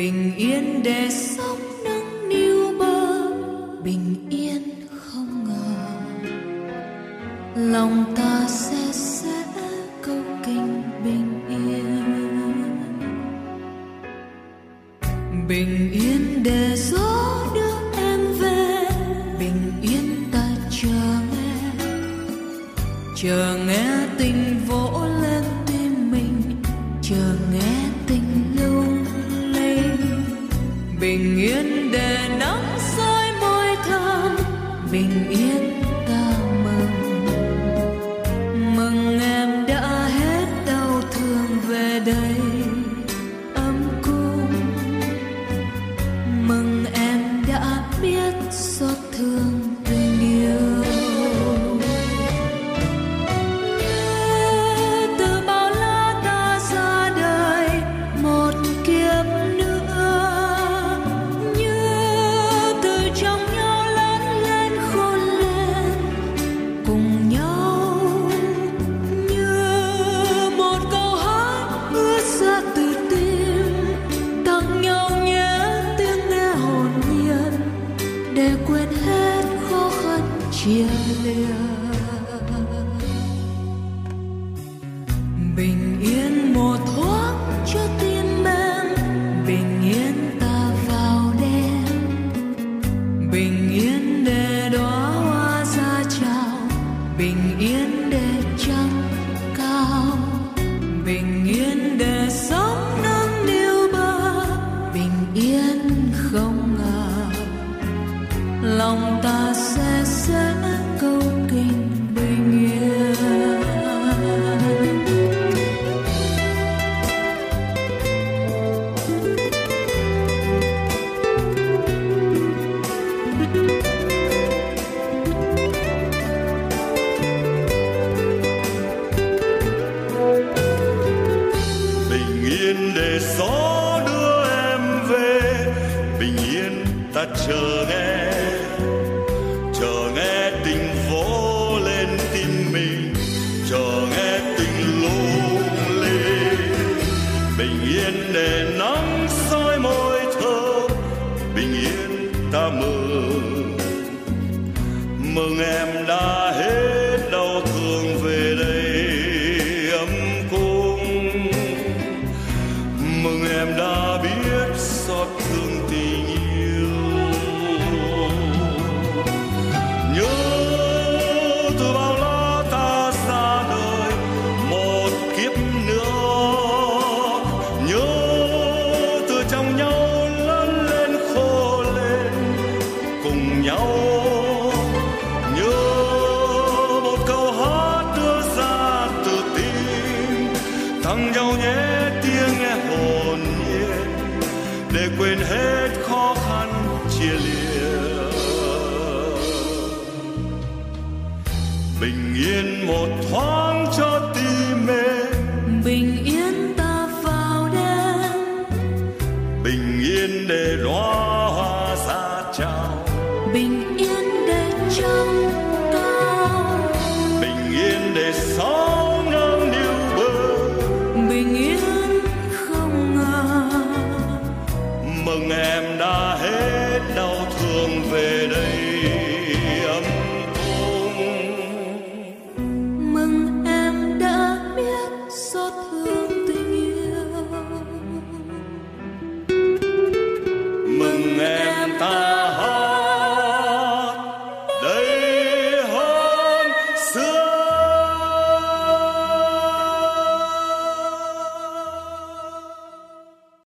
bình yên để sóng nâng niu bờ, bình yên không ngờ. Lòng ta sẽ sẽ câu kinh bình yên. Bình yên để gió đưa em về, bình yên ta chờ nghe chờ nghe bình yên để nắng soi môi thơm. Bình yên